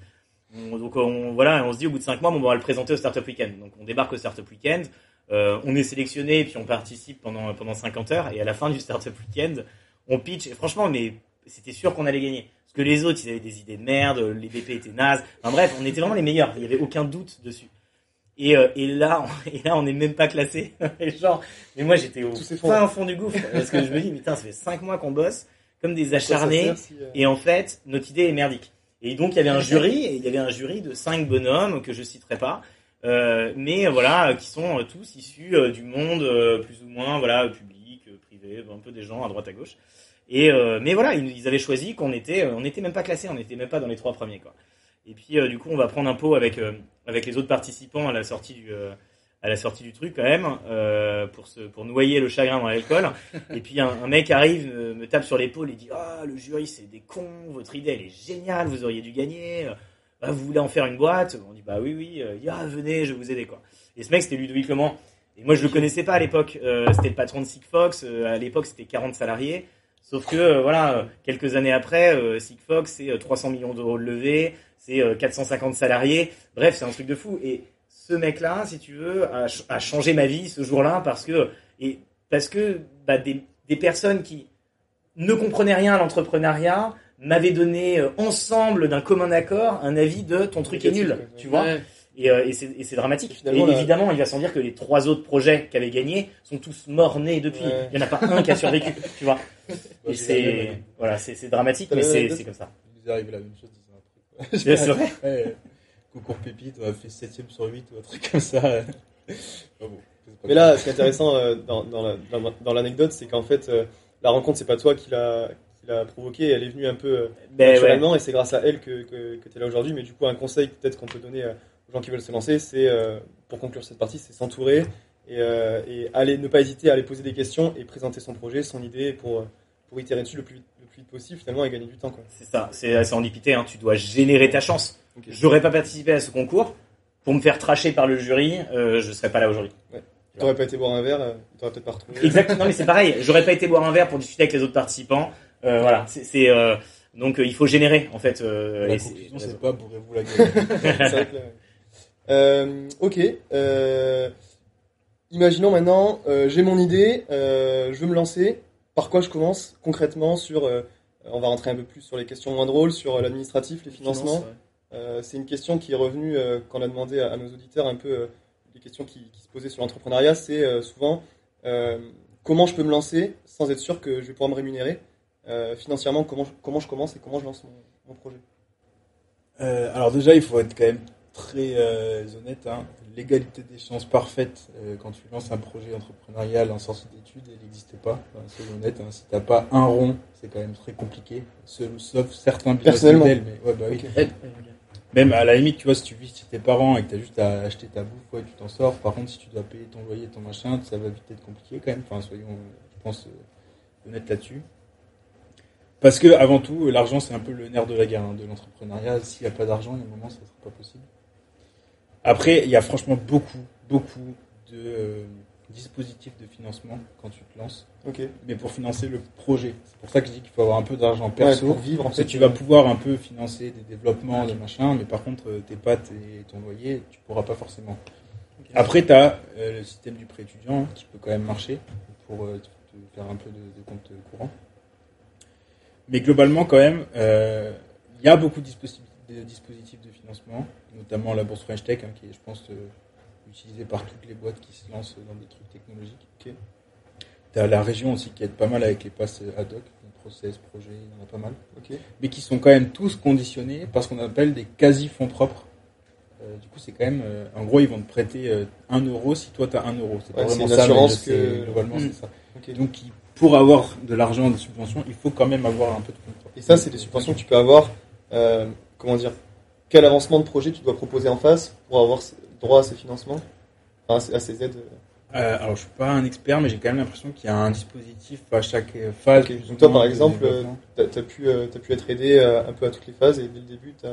On- donc, on, voilà, on se dit au bout de cinq mois, bon, on va le présenter au Startup Weekend. Donc, on débarque au Startup Weekend. Euh, on est sélectionné et puis on participe pendant pendant 50 heures et à la fin du startup weekend on pitch. Et franchement mais c'était sûr qu'on allait gagner. Parce que les autres ils avaient des idées de merde les BP étaient nazes. Enfin bref on était vraiment les meilleurs. Il y avait aucun doute dessus. Et, euh, et là on, et là on n'est même pas classé. Et genre mais moi j'étais au fin fond du gouffre parce que je me dis putain ça fait 5 mois qu'on bosse comme des acharnés. sert si, euh, et en fait, notre idée est merdique. Et donc, il y avait un jury, et il y avait un jury de cinq bonhommes que je citerai pas, euh, mais euh, voilà, qui sont euh, tous issus euh, du monde euh, plus ou moins, voilà, public, privé, un peu des gens à droite à gauche. Et euh, mais voilà, ils, ils avaient choisi qu'on était, on n'était même pas classé, on n'était même pas dans les trois premiers, quoi. Et puis, euh, du coup, on va prendre un pot avec euh, avec les autres participants à la sortie du euh, à la sortie du truc quand même euh, pour se pour noyer le chagrin dans l'alcool. Et puis un, un mec arrive, me, me tape sur l'épaule et dit ah le jury c'est des cons, votre idée elle est géniale, vous auriez dû gagner. Euh, Ah, vous voulez en faire une boîte? On dit bah oui oui. Euh, Il dit ah venez, je vais vous aider quoi. Et ce mec c'était Ludovic Clement. Et moi je le connaissais pas à l'époque. Euh, c'était le patron de Sigfox. Euh, à l'époque c'était 40 salariés. Sauf que euh, voilà, euh, quelques années après, euh, Sigfox c'est euh, 300 millions d'euros de levée, c'est euh, 450 salariés. Bref, c'est un truc de fou. Et ce mec-là, si tu veux, a, ch- a changé ma vie ce jour-là parce que et parce que bah, des, des personnes qui ne comprenaient rien à l'entrepreneuriat m'avaient donné euh, ensemble d'un commun accord un avis de ton truc est nul, tu vois. Ouais. Et, euh, et c'est dramatique. Et évidemment, il va sans dire que les trois autres projets qui avaient gagné sont tous morts nés depuis. Ouais. Il y en a pas un qui a survécu, tu vois. Même, c'est voilà, dramatique, mais c'est comme ça. Il nous est arrivé la même chose, disons un truc. C'est vrai. Concours pépite, on a fait 7ème sur 8 ou un truc comme ça. Ah bon, Mais là, ce qui est intéressant euh, dans, dans, la- dans- dans l'anecdote, c'est qu'en fait, euh, la rencontre, c'est pas toi qui l'a provoquée, elle est venue un peu euh, Ben ouais. naturellement, et c'est grâce à elle que, que, que tu es là aujourd'hui. Mais du coup, un conseil peut-être qu'on peut donner euh, aux gens qui veulent se lancer, c'est, euh, pour conclure cette partie, c'est s'entourer et, euh, et aller, ne pas hésiter à aller poser des questions et présenter son projet, son idée pour, pour itérer dessus le plus, vite- le plus vite possible finalement et gagner du temps. C'est ça, c'est assez handipité, hein. tu dois générer ta chance. Ok. J'aurais pas participé à ce concours pour me faire tracher par le jury, euh, je serais pas là aujourd'hui. T'aurais pas été boire un verre, euh, t'aurais peut-être pas retrouvé. Exactement, non mais c'est pareil, j'aurais pas été boire un verre pour discuter avec les autres participants. Euh, voilà, c'est euh, donc euh, il faut générer en fait. Euh, La conclusion, c'est pas bourrez-vous la gueule. C'est vrai que là- Euh, ok. Euh, imaginons maintenant, euh, j'ai mon idée, euh, je veux me lancer. Par quoi je commence concrètement sur euh, On va rentrer un peu plus sur les questions moins drôles, sur euh, l'administratif, les financements. Finance, ouais. Euh, c'est une question qui est revenue euh, quand on a demandé à, à nos auditeurs un peu euh, les questions qui, qui se posaient sur l'entrepreneuriat. C'est euh, souvent euh, comment je peux me lancer sans être sûr que je vais pouvoir me rémunérer? Euh, financièrement. Comment je, comment je commence et comment je lance mon, mon projet? Euh, alors déjà, il faut être quand même très euh, honnête. Hein. L'égalité des chances parfaite euh, quand tu lances un projet entrepreneurial en sortie d'études, elle n'existe pas. Enfin, soyons honnêtes. Hein. Si t'as pas un rond, c'est quand même très compliqué. Sauf, certains business models, mais ouais, bah oui. Même à la limite, tu vois, si tu vis chez tes parents et que tu as juste à acheter ta bouffe, ouais, tu t'en sors. Par contre, si tu dois payer ton loyer, ton machin, ça va vite être compliqué quand même. Enfin, soyons, je pense, euh, honnêtes là-dessus. Parce que, avant tout, l'argent, c'est un peu le nerf de la guerre hein, de l'entrepreneuriat. S'il n'y a pas d'argent, il y a un moment, ça ne sera pas possible. Après, il y a franchement beaucoup, beaucoup de euh, dispositifs de financement quand tu te lances. Mais pour financer le projet. C'est pour ça que je dis qu'il faut avoir un peu d'argent Ouais, perso. pour vivre en fait. tu vas pouvoir un peu financer des développements, des machins, mais par contre, euh, tes pattes et ton loyer, tu pourras pas forcément. Après, tu as le système du prêt étudiant hein, qui peut quand même marcher pour euh, te faire un peu de, de compte courant. Mais globalement, quand même, euh, il y a beaucoup de dispositifs, de dispositifs de financement, notamment la bourse French Tech, hein, qui est, je pense, utilisée par toutes les boîtes qui se lancent dans des trucs technologiques. Ok. Tu as la région aussi qui aide pas mal avec les passes ad hoc, process, projet, il y en a pas mal Ok. mais qui sont quand même tous conditionnés par ce qu'on appelle des quasi-fonds propres. Euh, du coup, c'est quand même. euh, en gros, ils vont te prêter euh, 1 euro si toi tu as 1 euro. C'est Ouais, pas vraiment ça, mais que- globalement, c'est ça. Ok. Donc, pour avoir de l'argent, des subventions, il faut quand même avoir un peu de fonds propres. Et ça, c'est des subventions que tu peux avoir. euh, comment dire Quel avancement de projet tu dois proposer en face pour avoir droit à ces financements à ces- aides Euh, alors, je suis pas un expert, mais j'ai quand même l'impression qu'il y a un dispositif à chaque euh, phase. Donc toi, par exemple. T'as as pu, euh, t'as pu être aidé euh, un peu à toutes les phases et dès le début, t'as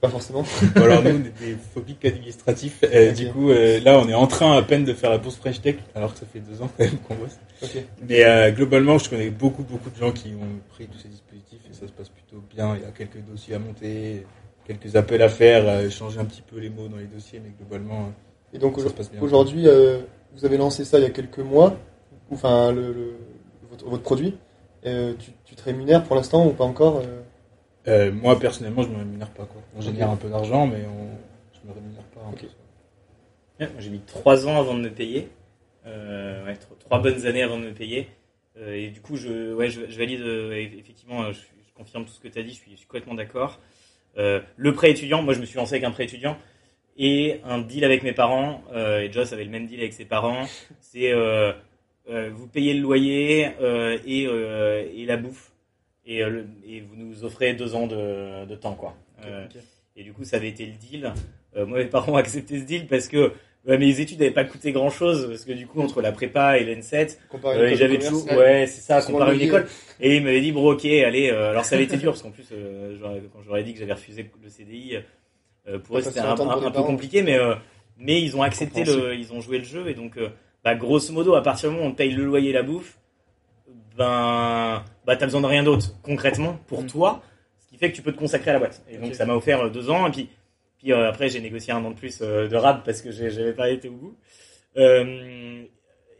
pas forcément. Alors nous, on est des phobiques administratifs. Euh. Du coup, euh, là, on est en train à peine de faire la bourse Fresh Tech, alors que ça fait deux ans quand même qu'on bosse. Mais euh, globalement, je connais beaucoup, beaucoup de gens qui ont pris tous ces dispositifs et ça se passe plutôt bien. Il y a quelques dossiers à monter, quelques appels à faire, euh, changer un petit peu les mots dans les dossiers, mais globalement, Et donc ça se passe bien. aujourd'hui, euh, vous avez lancé ça il y a quelques mois, enfin le, le- votre, votre produit. Euh, tu, tu te rémunères pour l'instant ou pas encore euh Euh, moi, personnellement, je me rémunère pas. Quoi. On génère un peu d'argent, mais on... je me rémunère pas. en Ok. plus. Ouais, moi, J'ai mis trois ans avant de me payer. Euh, ouais, trois bonnes années avant de me payer. Euh, et du coup, je, ouais, je, je valide euh, eff- effectivement. euh, Je, je confirme tout ce que tu as dit. Je suis, je suis complètement d'accord. Euh, le prêt étudiant, moi, je me suis lancé avec un prêt étudiant et un deal avec mes parents. Euh, et Joss avait le même deal avec ses parents. C'est euh, vous payez le loyer et, et la bouffe et, le- et vous nous offrez deux ans de, de temps, quoi. Et du coup, ça avait été le deal. Moi, mes parents ont accepté ce deal parce que ouais, mes études n'avaient pas coûté grand chose. Parce que du coup, entre la prépa et l'ENSET, comparé à euh, l'école de j'avais toujours, ouais, c'est ça, comparé une école. Et ils m'avaient dit, bon, ok, allez. euh, alors, ça avait été dur parce qu'en plus, euh, quand j'aurais dit que j'avais refusé le CDI, euh, pour eux, c'était un, peu compliqué, mais mais ils ont accepté le, ils ont joué le jeu et donc, bah, grosso modo, à partir du moment où on te paye le loyer et la bouffe, ben, bah, t'as besoin de rien d'autre concrètement pour Mm. toi, ce qui fait que tu peux te consacrer à la boîte. Et donc, ça m'a offert deux ans et puis puis euh, après, j'ai négocié un an de plus euh, de rab parce que j'avais pas été au bout. Euh,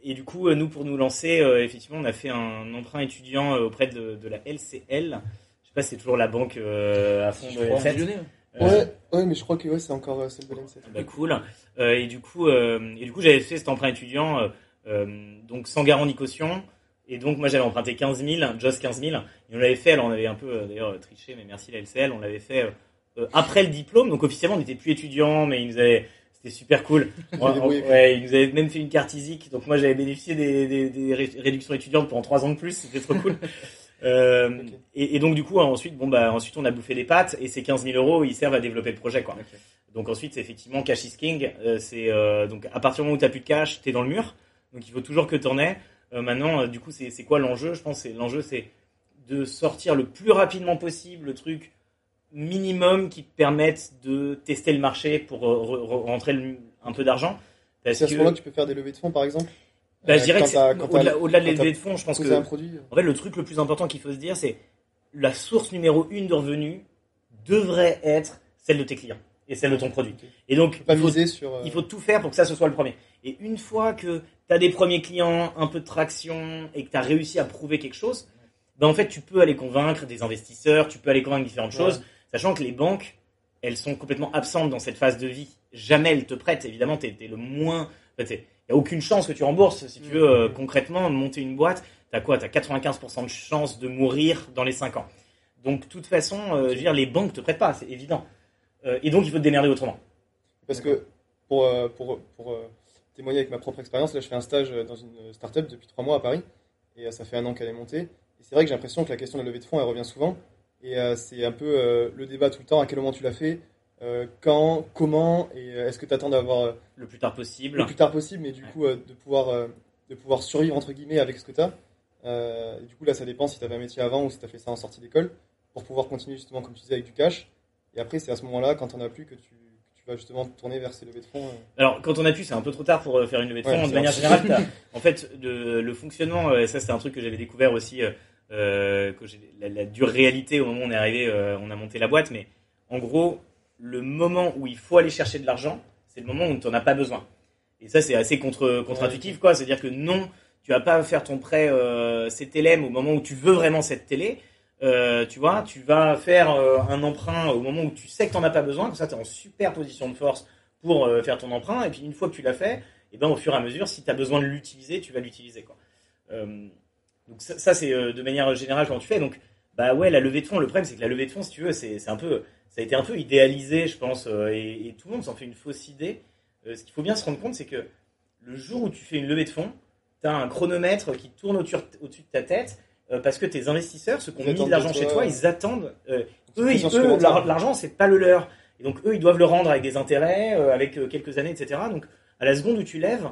et du coup, nous, pour nous lancer, euh, effectivement, on a fait un emprunt étudiant auprès de, de la LCL. Je sais pas si c'est toujours la banque euh, à fond de crois, L7. Lyonnais, ouais. Euh, Ouais, ouais, mais je crois que ouais, c'est encore celle de bah cool. Euh, et du coup, euh, et du coup, j'avais fait cet emprunt étudiant, euh, donc sans garant ni caution. Et donc, moi, j'avais emprunté 15 000, Joss 15 000. Et on l'avait fait, alors on avait un peu, d'ailleurs, triché, mais merci la LCL, on l'avait fait après le diplôme. Donc, officiellement, on n'était plus étudiant, mais ils nous avaient, c'était super cool. Ouais, ils nous avaient même fait une carte ISIC. Donc, moi, j'avais bénéficié des, des, des ré- réductions étudiantes pendant trois ans de plus. C'était trop cool. Euh, et, et donc, du coup, ensuite, bon, bah, ensuite, on a bouffé des pattes. Et ces 15 000 euros, ils servent à développer le projet, quoi. Donc ensuite, c'est effectivement cash is king. Euh, c'est euh, donc à partir du moment où t'as plus de cash, t'es dans le mur. Donc il faut toujours que t'en aies. Euh, maintenant, euh, du coup, c'est c'est quoi l'enjeu? Je pense que l'enjeu, c'est de sortir le plus rapidement possible le truc minimum qui te permette de tester le marché pour euh, re- re- rentrer le- un peu d'argent. Parce C'est à ce que moment-là tu peux faire des levées de fonds, par exemple? Bah, je Euh, dirais que au-delà au-delà de quand les t'as levées de fonds, je pense que un produit. en fait, le truc le plus important qu'il faut se dire, c'est la source numéro une de revenus devrait être celle de tes clients. et celle de ton produit. Et donc, il faut, miser sur. euh, il faut tout faire pour que ça ce soit le premier. Et une fois que tu as des premiers clients, un peu de traction et que tu as réussi à prouver quelque chose, ben en fait, tu peux aller convaincre des investisseurs, tu peux aller convaincre différentes Ouais. choses, sachant que les banques, elles sont complètement absentes dans cette phase de vie. Jamais elles te prêtent. Évidemment, tu es, le moins. Il n'y a aucune chance que tu rembourses. Si tu veux, euh, concrètement, monter une boîte, tu as quoi Tu as 95% de chance de mourir dans les 5 ans. Donc, de toute façon, euh, je veux dire, les banques te prêtent pas, c'est évident. Euh, et donc, il faut te démerder autrement. Parce que pour, euh, pour, pour euh, témoigner avec ma propre expérience, là je fais un stage dans une start-up depuis trois mois à Paris et ça fait un an qu'elle est montée. Et c'est vrai que j'ai l'impression que la question de la levée de fonds elle revient souvent et euh, c'est un peu euh, le débat tout le temps à quel moment tu l'as fait, euh, quand, comment et est-ce que tu attends d'avoir Le plus tard possible. le plus tard possible, mais du Ouais. coup de, pouvoir, de pouvoir survivre entre guillemets avec ce que tu as. Et du coup là ça dépend si tu avais un métier avant ou si tu as fait ça en sortie d'école pour pouvoir continuer justement comme tu disais avec du cash. Et après c'est à ce moment-là quand tu as plus que tu, vas justement te tourner vers ces levées de fonds. Alors, quand on a pu, c'est un peu trop tard pour faire une levée de fonds. Ouais, de manière générale, en fait, le, le fonctionnement, et ça, c'est un truc que j'avais découvert aussi, euh, euh, que j'ai la, la dure réalité au moment où on est arrivé, euh, on a monté la boîte. Mais en gros, le moment où il faut aller chercher de l'argent, c'est le moment où tu n'en as pas besoin. Et ça, c'est assez contre, contre-intuitif, quoi. C'est-à-dire que non, tu vas pas faire ton prêt euh, CTLM au moment où tu veux vraiment cette télé. Euh, tu vois, tu vas faire euh, un emprunt au moment où tu sais que tu n'en as pas besoin. Comme ça, tu es en super position de force pour euh, faire ton emprunt. Et puis une fois que tu l'as fait, et ben au fur et à mesure, si tu as besoin de l'utiliser, tu vas l'utiliser. quoi. Donc ça, ça, c'est euh, de manière générale quand tu fais. Donc bah ouais, la levée de fonds. Le problème, c'est que la levée de fonds, si tu veux, c'est un peu, ça a été un peu idéalisé, je pense, euh, et, et tout le monde s'en fait une fausse idée. Euh, ce qu'il faut bien se rendre compte, c'est que le jour où tu fais une levée de fonds, tu as un chronomètre qui tourne au-dessus de ta tête euh, parce que tes investisseurs, ceux qui ont mis de l'argent chez toi. ils attendent. euh, eux, ils, eux, l'argent, c'est pas le leur. Et donc, eux, ils doivent le rendre avec des intérêts, avec quelques années, etc. Donc, à la seconde où tu lèves,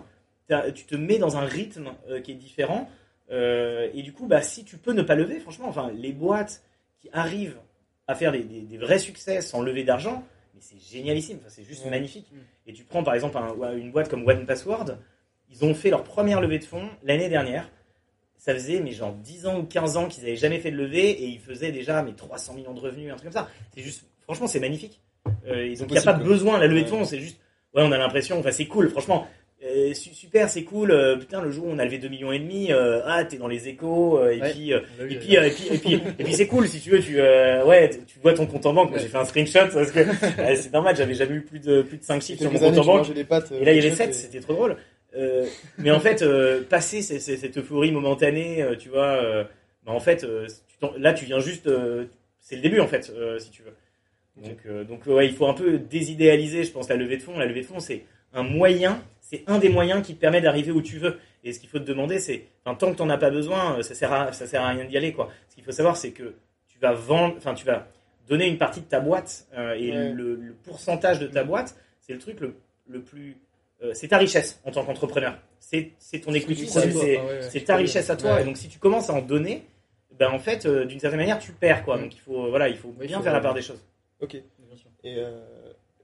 tu te mets dans un rythme qui est différent. Euh, et du coup, bah, si tu peux ne pas lever, franchement, enfin, les boîtes qui arrivent à faire des, des- des vrais succès sans lever d'argent, mais c'est génialissime, enfin, c'est juste Ouais. magnifique. Mm. Et tu prends par exemple un- une boîte comme One Password, ils ont fait leur première levée de fonds l'année dernière. Ça faisait mais genre 10 ans ou 15 ans qu'ils avaient jamais fait de levée et ils faisaient déjà mais 300 millions de revenus, un truc comme ça. C'est juste, franchement, c'est magnifique. Euh, et donc il n'y a pas quoi. besoin, la levée de fonds, c'est juste, ouais, on a l'impression, enfin c'est cool, franchement. Euh, su- super, c'est cool. euh, putain, le jour où on a levé 2 millions et demi, euh, ah, t'es dans les échos, et Ouais. puis, et puis, et puis, et puis, et puis c'est cool si tu veux, tu, ouais, tu- vois ton compte en banque. Moi, j'ai fait un screenshot parce que c'est normal, j'avais jamais eu plus de plus de 5 chiffres sur mon compte en banque. Et là, il y avait euh, 7, et- c'était trop drôle. Mais en fait, passer cette euphorie momentanée, tu vois, bah, en fait, tu là, tu viens juste, c'est le début en fait, si tu veux. Donc, donc ouais, il faut un peu désidéaliser, je pense, la levée de fonds. La levée de fonds, c'est un moyen, c'est un des moyens qui te permet d'arriver où tu veux. Et ce qu'il faut te demander, c'est, enfin, tant que t'en as pas besoin, euh, ça sert à, ça sert à rien d'y aller, quoi. Ce qu'il faut savoir, c'est que tu vas vendre, enfin, tu vas donner une partie de ta boîte euh, et Ouais. le, le pourcentage de ta boîte, c'est le truc le, le plus, euh, c'est ta richesse en tant qu'entrepreneur. C'est, c'est ton equity, C'est c'est, toi, c'est- Ah ouais, ouais. c'est ta richesse à toi. Et donc, si tu commences à en donner, ben en fait, euh, d'une certaine manière, tu perds, quoi. Mm. Donc, il faut, voilà, il faut bien faire la part des choses. Ok. Bien sûr. Et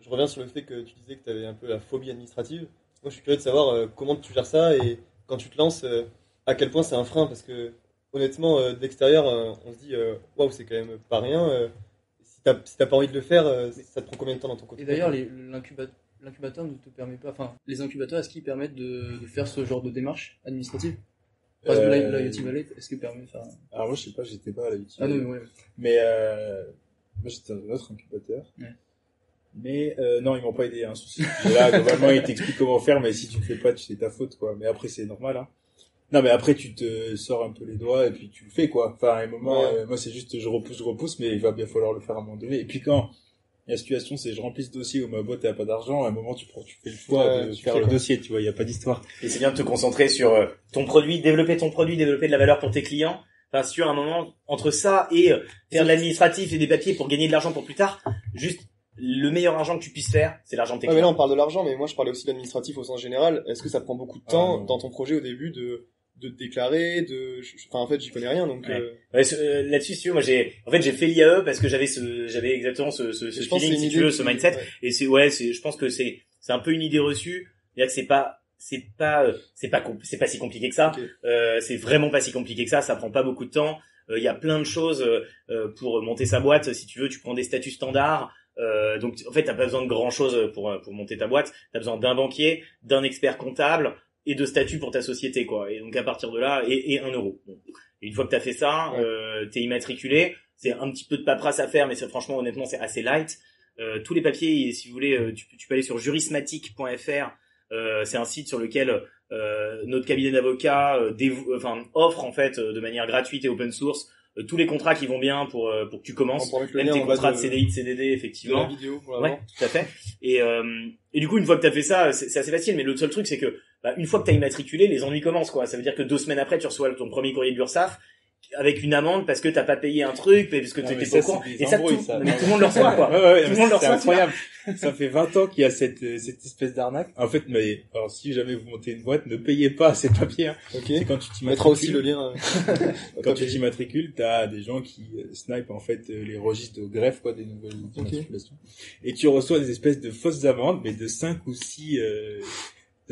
je reviens sur le fait que tu disais que tu avais un peu la phobie administrative. Moi, je suis curieux de savoir euh, comment tu gères ça et quand tu te lances, euh, à quel point c'est un frein. Parce que honnêtement, euh, de l'extérieur, euh, on se dit waouh, c'est quand même pas rien. euh, si t'as si pas envie de le faire, euh, ça te prend combien de temps dans ton Et quotidien d'ailleurs, les- l'incuba- l'incubateur ne te permet pas. Enfin, les incubateurs, est-ce qu'ils permettent de, de faire ce genre de démarche administrative? Par exemple, Euh, la, la Yachty Valley, est-ce qu'ils permettent enfin... Alors moi je sais pas, j'étais pas à la UTI. Ah non, mais ouais. Mais euh, moi j'étais dans un autre incubateur. Ouais. Mais euh, non, ils m'ont pas aidé hein, sur ce sujet-là. Globalement, ils t'expliquent comment faire, mais si tu le fais pas, c'est ta faute, quoi. Mais après, c'est normal. Hein. Non, mais après, tu te sors un peu les doigts et puis tu le fais, quoi. Enfin, à un moment, Ouais. euh, moi, c'est juste je repousse, je repousse, mais il va bien falloir le faire à un moment donné. Et puis quand la situation, c'est je remplis ce dossier où ma boîte a pas d'argent, à un moment, tu prends, tu fais le choix Ouais, de faire le quoi. dossier, tu vois. Il y a pas d'histoire. Et c'est bien de te concentrer sur euh, ton produit, développer ton produit, développer de la valeur pour tes clients. Enfin, sur un moment, entre ça et euh, faire de l'administratif et des papiers pour gagner de l'argent pour plus tard, juste le meilleur argent que tu puisses faire, c'est l'argent de tes Ouais, mais là, on parle de l'argent, mais moi, je parlais aussi de l'administratif au sens général. Est-ce que ça prend beaucoup de Ah, temps dans ton projet au début de, de te déclarer, de, enfin, en fait, j'y connais rien, donc, Ouais. euh, Ouais, euh, Là-dessus, si tu veux, moi j'ai, en fait, j'ai fait l'IAE parce que j'avais ce, j'avais exactement ce, ce, ce feeling, si tu veux, ce mindset. Et c'est ouais, c'est je pense que c'est c'est un peu une idée reçue, c'est-à-dire que c'est pas c'est pas euh, c'est pas c'est pas si compliqué que ça. Ok. Euh, c'est vraiment pas si compliqué que ça, ça prend pas beaucoup de temps. Euh, Il y a plein de choses pour monter sa boîte. Si tu veux, tu prends des statuts standards. Euh, donc en fait, t'as pas besoin de grand chose pour pour monter ta boîte. T'as besoin d'un banquier, d'un expert comptable et de statut pour ta société, quoi. Et donc à partir de là, et, et un euro. Bon. Et une fois que t'as fait ça, Ouais. euh, t'es immatriculé. C'est un petit peu de paperasse à faire, mais c'est franchement, honnêtement, c'est assez light. Euh, tous les papiers, si vous voulez, euh, tu, peux- tu peux aller sur jurismatic.fr. Euh, c'est un site sur lequel euh, notre cabinet d'avocats euh, enfin, offre en fait euh, de manière gratuite et open source euh, tous les contrats qui vont bien pour euh, pour que tu commences. Même tes contrats de, de, CDI, de CDD, de la effectivement. vidéo pour Ouais, tout à fait. Et, euh, et du coup, une fois que t'as fait ça, c'est c'est assez facile. Mais le seul truc, c'est que bah, une fois que t'as immatriculé, les ennuis commencent. quoi. Ça veut dire que deux semaines après, tu reçois ton premier courrier de l'URSSAF avec une amende parce que t'as pas payé un truc, parce que t'étais pas c'est des Et ça, tout, ça. mais tout le monde le reçoit, quoi. Ouais, ouais, Tout le monde le c'est reçoit, incroyable. ça fait 20 ans qu'il y a cette, euh, cette espèce d'arnaque. En fait, mais, alors, si jamais vous montez une boîte, ne payez pas ces papiers, hein. Ok. C'est quand tu On mettra aussi le t'immatricules. lien. euh, Quand tu t'immatricules, t'as des gens qui euh, snipent, en fait, les registres de greffe, quoi, des nouvelles. Et tu reçois des espèces de fausses amendes, mais de 5 ou 6, euh,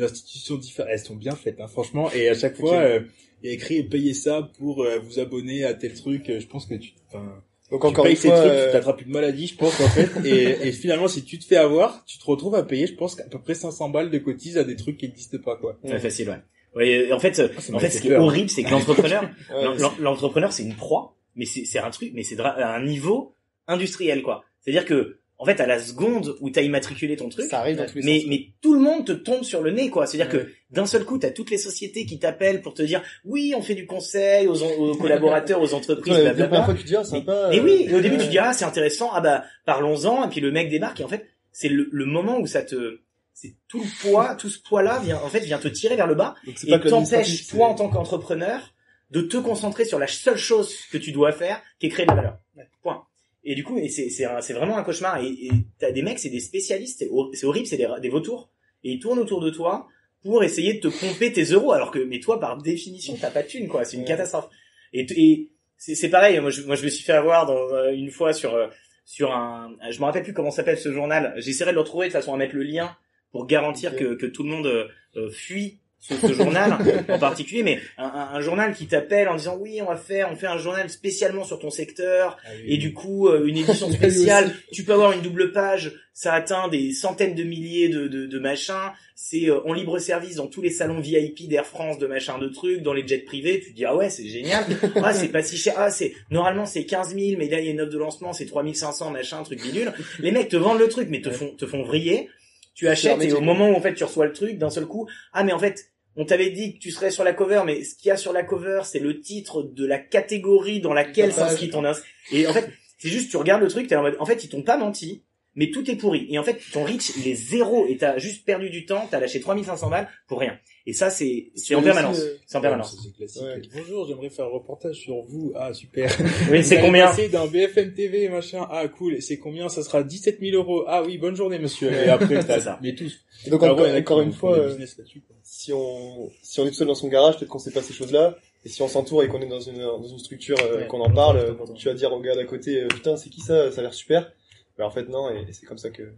institutions différentes. Elles sont bien faites, hein, franchement. Et à chaque fois, Ok. euh, il y a écrit payez ça pour euh, vous abonner à tel truc. Euh, Je pense que tu, enfin, Donc tu encore payes une ces trucs, euh, tu t'attrapes une maladie, je pense, en fait. et, et finalement, si tu te fais avoir, tu te retrouves à payer, je pense, qu'à peu près 500 balles de cotise à des trucs qui n'existent pas, quoi. Ouais, facile, ouais. Ouais, et en fait, ça en fait, ce qui est horrible, c'est que l'entrepreneur, l'entrepreneur, c'est une proie, mais c'est c'est un truc, mais c'est à un niveau industriel, quoi. C'est-à-dire que, en fait, à la seconde où t'as immatriculé ton truc, ça arrive dans tous les mais, sens. mais tout le monde te tombe sur le nez, quoi. C'est-à-dire Ouais. que d'un seul coup, t'as toutes les sociétés qui t'appellent pour te dire, oui, on fait du conseil aux, aux collaborateurs, aux entreprises, blablabla. première fois que tu dis, ah, sympa. Et euh, oui, et au début ouais. tu dis ah c'est intéressant, ah bah parlons-en, et puis le mec débarque et en fait c'est le, le moment où ça te, c'est tout le poids, tout ce poids-là vient en fait vient te tirer vers le bas Donc et t'empêche toi en tant qu'entrepreneur de te concentrer sur la seule chose que tu dois faire, qui est créer de la valeur. Point. Et du coup, c'est vraiment un cauchemar. Et et t'as des mecs, c'est des spécialistes, c'est hor- c'est horrible, c'est des, des vautours, et ils tournent autour de toi pour essayer de te pomper tes euros, alors que mais toi par définition t'as pas de thune quoi, c'est une Ouais. catastrophe. Et, c'est pareil, moi je, moi je me suis fait avoir dans euh, une fois sur euh, sur un, je me rappelle plus comment s'appelle ce journal. J'essaierai de le retrouver de façon à mettre le lien pour garantir que que tout le monde euh, fuit ce, ce journal en particulier, mais un, un- un journal qui t'appelle en disant oui on va faire, on fait un journal spécialement sur ton secteur et du coup euh, une édition Il y a eu spéciale. Tu peux avoir une double page, ça atteint des centaines de milliers de de, de machins. C'est euh, en libre service dans tous les salons VIP d'Air France, de machin, de trucs, dans les jets privés. Tu te dis ah ouais c'est génial. Ah c'est pas si cher. Ah c'est normalement c'est 15 000, mais là il y a une offre de lancement, c'est 3500 machin, truc bidule. Les mecs te vendent le truc, mais te font te font vriller. Tu achètes et au moment où en fait tu reçois le truc, d'un seul coup, ah mais en fait on t'avait dit que tu serais sur la cover, mais ce qu'il y a sur la cover, c'est le titre de la catégorie dans laquelle s'inscrit ton ins. Et en fait, c'est juste, tu regardes le truc, t'es en mode, en fait, ils t'ont pas menti, mais tout est pourri. Et en fait, ton reach, il est zéro, et t'as juste perdu du temps, t'as lâché 3500 balles pour rien. Et ça, c'est, c'est en permanence. C'est en permanence. Ouais, c'est classique. Ouais. Bonjour, j'aimerais faire un reportage sur vous. Ah, super. Oui, c'est combien? passer dans BFM TV, machin. Ah, cool. Et c'est combien? Ça sera 17 000 euros. Ah oui, bonne journée, monsieur. Et après, C'est t'as, ça. mais tous. Et donc Ah encore, ouais, encore qui une fois, euh, si on si on est tout seul dans son garage, peut-être qu'on sait pas ces choses-là. Et si on s'entoure et qu'on est dans une dans une structure euh, Ouais, qu'on en parle, tu vas dire au gars d'à côté, euh, putain c'est qui ça? Ça a l'air super. Mais en fait non, et, c'est comme ça que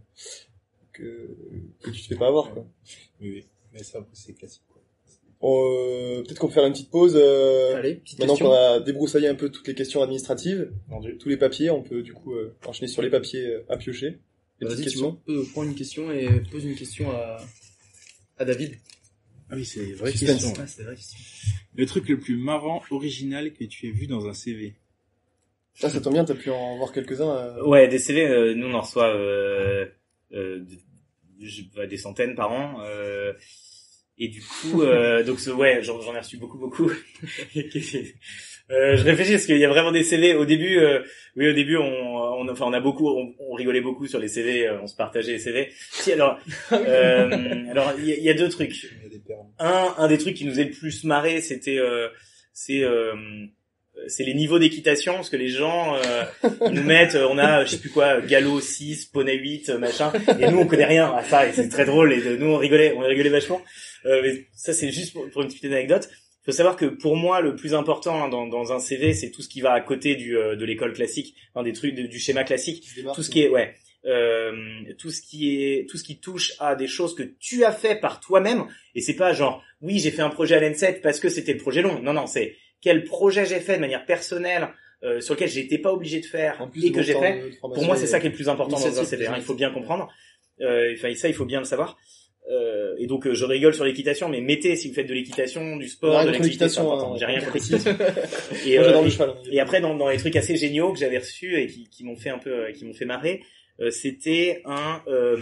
que que tu te fais pas avoir quoi. Oui, oui. Mais ça, c'est classique, quoi. Euh, peut-être qu'on peut faire une petite pause. Euh, Allez, petite maintenant qu'on a débroussaillé un peu toutes les questions administratives, Vendu. tous les papiers, on peut du coup euh, enchaîner sur les papiers euh, à piocher. Les Vas-y, petites tu questions. peux prendre une question et pose une question à, à David. Ah oui, c'est Suspense. question. Ah, c'est vrai question. Le truc le plus marrant, original que tu aies vu dans un CV. Ah, ça tombe bien, t'as pu en voir quelques-uns. euh, Ouais, des CV, euh, nous on en reçoit euh, euh, bah, des centaines par an. euh, et du coup, euh, donc ce- ouais, j'en ai reçu beaucoup, beaucoup. Euh, je réfléchis parce qu'il y a vraiment des CV. Au début, euh, oui, au début, on, on, enfin, on a beaucoup, on, on rigolait beaucoup sur les CV, euh, on se partageait les CV. Si, alors, euh, alors, il y, a- il y a deux trucs. Un, un des trucs qui nous est le plus marré, c'était, euh, c'est, euh, c'est les niveaux d'équitation, parce que les gens euh, ils nous mettent, euh, on a, je sais plus quoi, galop 6, poney 8, euh, machin, et nous on connaît rien à ça, et c'est très drôle, et de- nous on rigolait, on rigolait vachement. Euh, mais ça c'est juste pour, pour une petite anecdote. Il faut savoir que pour moi le plus important hein, dans, dans un CV, c'est tout ce qui va à côté du, euh, de l'école classique, enfin, des trucs de- du schéma classique. Tout ce qui est ouais euh, tout ce qui est tout ce qui touche à des choses que tu as fait par toi-même. Et c'est pas genre oui j'ai fait un projet à l'N7 parce que c'était le projet long. Non non c'est quel projet j'ai fait de manière personnelle euh, sur lequel j'étais pas obligé de faire et que j'ai fait, pour moi, c'est ça qui est le plus important dans un hein, il faut bien comprendre. Euh, Enfin, ça, il faut bien le savoir. Euh, et donc, euh, je rigole sur l'équitation, mais mettez si vous faites de l'équitation, du sport, Rien de l'équitation. J'ai rien compris. Et, euh, et- hein. et après, dans, dans les trucs assez géniaux que j'avais reçus et qui, qui m'ont fait un peu, qui m'ont fait marrer, euh, c'était un euh,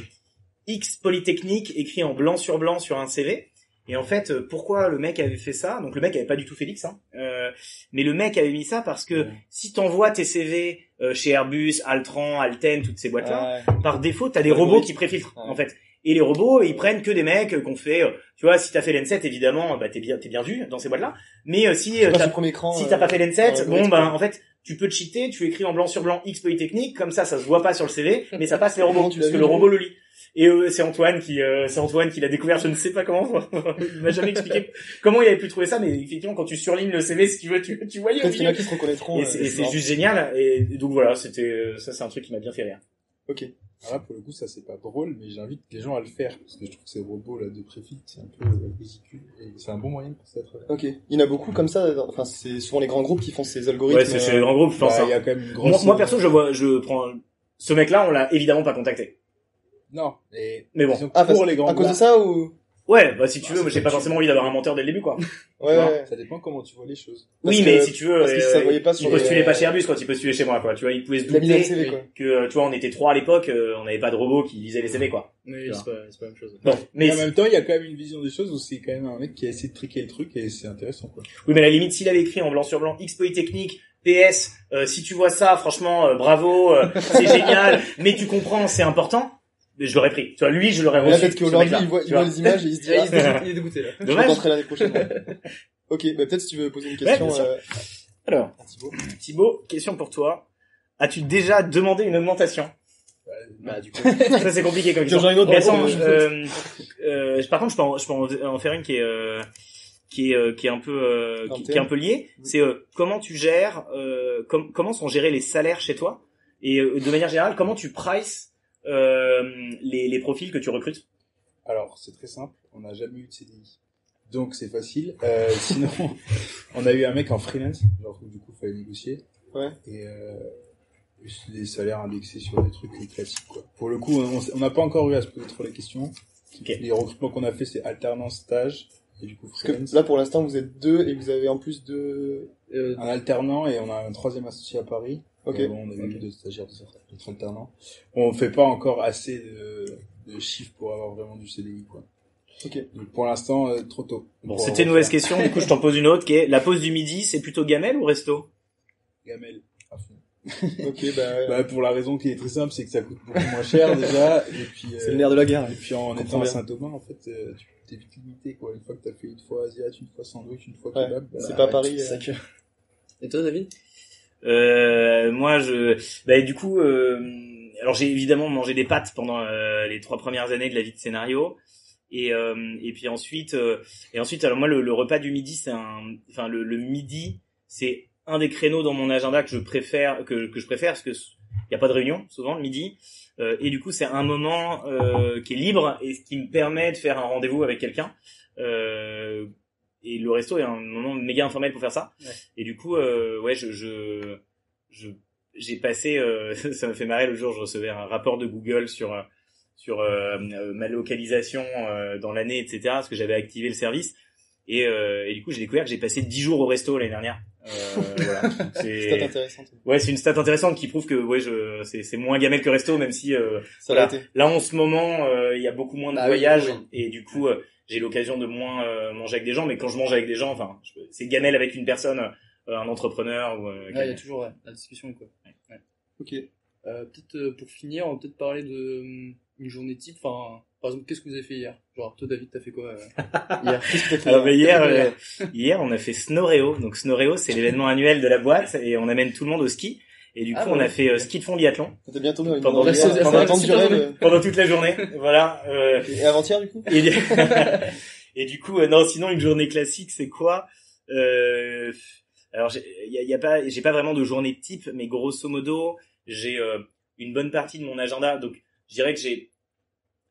X Polytechnique écrit en blanc sur blanc sur un CV. Et en fait, euh, pourquoi le mec avait fait ça? Donc le mec avait pas du tout Félix, hein, euh, mais le mec avait mis ça parce que si t'envoies tes CV euh, chez Airbus, Altran, Alten, toutes ces boîtes-là, Ouais. par défaut, t'as des robots qui préfiltrent Ouais. en fait. Et les robots, ils prennent que des mecs qu'on fait. euh, tu vois, si t'as fait l'N7, évidemment, bah t'es bien, t'es bien vu dans ces boîtes-là. Mais euh, si euh, t'as écran. si t'as pas fait dans l'N7, bon ben en fait, tu peux te cheater, tu écris en blanc sur blanc X Polytechnique, comme ça, ça se voit pas sur le CV, mais ça passe les robots, parce que le robot le lit. Et euh, c'est Antoine qui, euh, c'est Antoine qui l'a découvert. Je ne sais pas comment. il m'a jamais expliqué comment il avait pu trouver ça, mais effectivement, quand tu surlignes le CV, si tu veux, tu, tu voyais. Peut-être qu'il y en milieu. a qui se reconnaîtront. Et euh, c'est et c'est marrant. juste génial. Et donc voilà, c'était euh, ça, c'est un truc qui m'a bien fait rire. Ok. Alors là, pour le coup, ça c'est pas drôle, mais j'invite les gens à le faire, parce que je trouve que ces robots là de préfit, c'est un peu euh, ridicule, et c'est un bon moyen pour ça. Ok. Il y en a beaucoup comme ça. Enfin, c'est souvent les grands groupes qui font ces algorithmes. Ouais, c'est chez les euh, grands groupes, je pense. Bah, hein. il y a quand même une grosse... Moi, moi, perso, je vois, je prends ce mec-là, on l'a évidemment pas contacté. Non, et... Mais bon. Ah, pour les grands à cause de ça ou Ouais, bah si tu Ah, veux, c'est moi j'ai pas tu- forcément envie d'avoir un menteur dès le début, quoi. Ouais. ouais. ça dépend comment tu vois les choses. Parce oui, que- mais si tu veux, parce euh, ça voyait pas il sur postulait les- pas chez Airbus quand il postulait chez moi, quoi. Tu vois, il pouvait se Il douter CV quoi. que, euh, tu vois, on était trois à l'époque, euh, on n'avait pas de robot qui lisait les CV, quoi. Oui, c'est pas, c'est pas la même chose. Bon, mais Mais en même temps, il y a quand même une vision des choses où c'est quand même un mec qui a essayé de triquer le truc, et c'est intéressant, quoi. oui, mais à la limite, s'il avait écrit en blanc sur blanc, X Polytechnique, PS, euh, si tu vois ça, franchement, euh, bravo, euh, c'est génial, mais tu comprends, c'est important. Mais Je l'aurais pris. Tu vois, lui, je l'aurais là, reçu. peut-être qu'aujourd'hui, il voit, il les images et il se dit, Il ah, est dégoûté- il est dégoûté là. je Dommage. tenterai l'année prochaine. ok, bah peut-être si tu veux poser une question sûr. euh, Alors, Thibaut. Thibaut, question pour toi. As-tu déjà demandé une augmentation? Bah, du coup. Ça c'est compliqué comme question. J'en ai une autre attends, euh, euh, par contre, je peux en, je peux en, faire une qui est euh, qui est euh, qui est un peu euh, qui, qui est un peu liée. C'est euh, comment tu gères, euh, com- comment sont gérés les salaires chez toi? Et euh, de manière générale, comment tu prices euh, les, les profils que tu recrutes. Alors, c'est très simple, on n'a jamais eu de CDI. Donc, c'est facile. Euh, sinon, on a eu un mec en freelance, genre, du coup, fallait négocier. Ouais. Et, euh, des salaires indexés sur des trucs classiques, quoi. Pour le coup, on n'a pas encore eu à se poser trop les questions. Ok. Les recrutements qu'on a fait, c'est alternance, stage, et du coup, Parce que freelance. là, pour l'instant, vous êtes deux et vous avez en plus de... Euh, Un alternant et on a un troisième associé à Paris. Ok. Bon, on a eu Ok. deux stagiaires, d'autres alternants. On fait pas encore assez de, de chiffres pour avoir vraiment du CDI, quoi. Ok. Donc, pour l'instant, euh, trop tôt. Bon, c'était une mauvaise question. Du coup, je t'en pose une autre qui est la pause du midi, c'est plutôt gamelle ou resto? Gamelle. à fond. Ok, bah, Bah, pour la raison qui est très simple, c'est que ça coûte beaucoup moins cher déjà, et puis, c'est euh, le nerf de la guerre. et puis en étant à. Saint-Thomas, en fait, euh, tu t'es vite limité, quoi. Une fois que t'as fait une fois Asiat, une fois sandwich, une fois Ouais, kebab, bah, C'est pas. Paris. c'est euh, ça que- Et toi, David? Euh, moi, je, bah, du coup, euh, alors j'ai évidemment mangé des pâtes pendant euh, les trois premières années de la vie de scénario, et euh, et puis ensuite, euh, et ensuite, alors moi, le, le repas du midi, c'est un, enfin le, le midi, c'est un des créneaux dans mon agenda que je préfère, que que je préfère, parce que il y a pas de réunion souvent le midi, euh, et du coup, c'est un moment euh, qui est libre et qui me permet de faire un rendez-vous avec quelqu'un. Euh, et le resto est un moment méga informel pour faire ça. Ouais. Et du coup, euh, ouais, je, je, je, j'ai passé, euh, ça me fait marrer le jour, je recevais un rapport de Google sur sur euh, euh, ma localisation euh, dans l'année, etc. Parce que j'avais activé le service. Et, euh, et du coup, j'ai découvert que j'ai passé 10 jours au resto l'année dernière. Euh, voilà. Stat C'est, intéressante. ouais, c'est une stat intéressante qui prouve que ouais, je, c'est, c'est moins gamelle que resto, même si euh, Ça voilà. Là, en ce moment, il y a beaucoup moins de Ah oui, voyages oui. et du coup, euh, j'ai l'occasion de moins euh, manger avec des gens. Mais quand je mange avec des gens, enfin, je- c'est gamelle avec une personne, euh, un entrepreneur ou. euh, Ah, il y a toujours ouais, la discussion, quoi. Ok. Euh, peut-être euh, pour finir, on va peut-être parler de euh, une journée type. Enfin, par exemple, qu'est-ce que vous avez fait hier? Genre, toi, David, t'as fait quoi euh, hier? Que Alors bah, hier, on a fait Snoreo. Donc Snoreo, c'est l'événement annuel de la boîte et on amène tout le monde au ski. Et du coup, Ah, on bah a fait euh, ski de fond biathlon T'as bientôt une Pendant pendant pendant pendant toute la journée. voilà. euh, Et avant-hier, du coup Et du, et du coup, euh, non, sinon une journée classique, c'est quoi? Euh, Alors, j'ai y a, y a pas, j'ai pas vraiment de journée type, mais grosso modo, j'ai euh, une bonne partie de mon agenda. Donc, je dirais que j'ai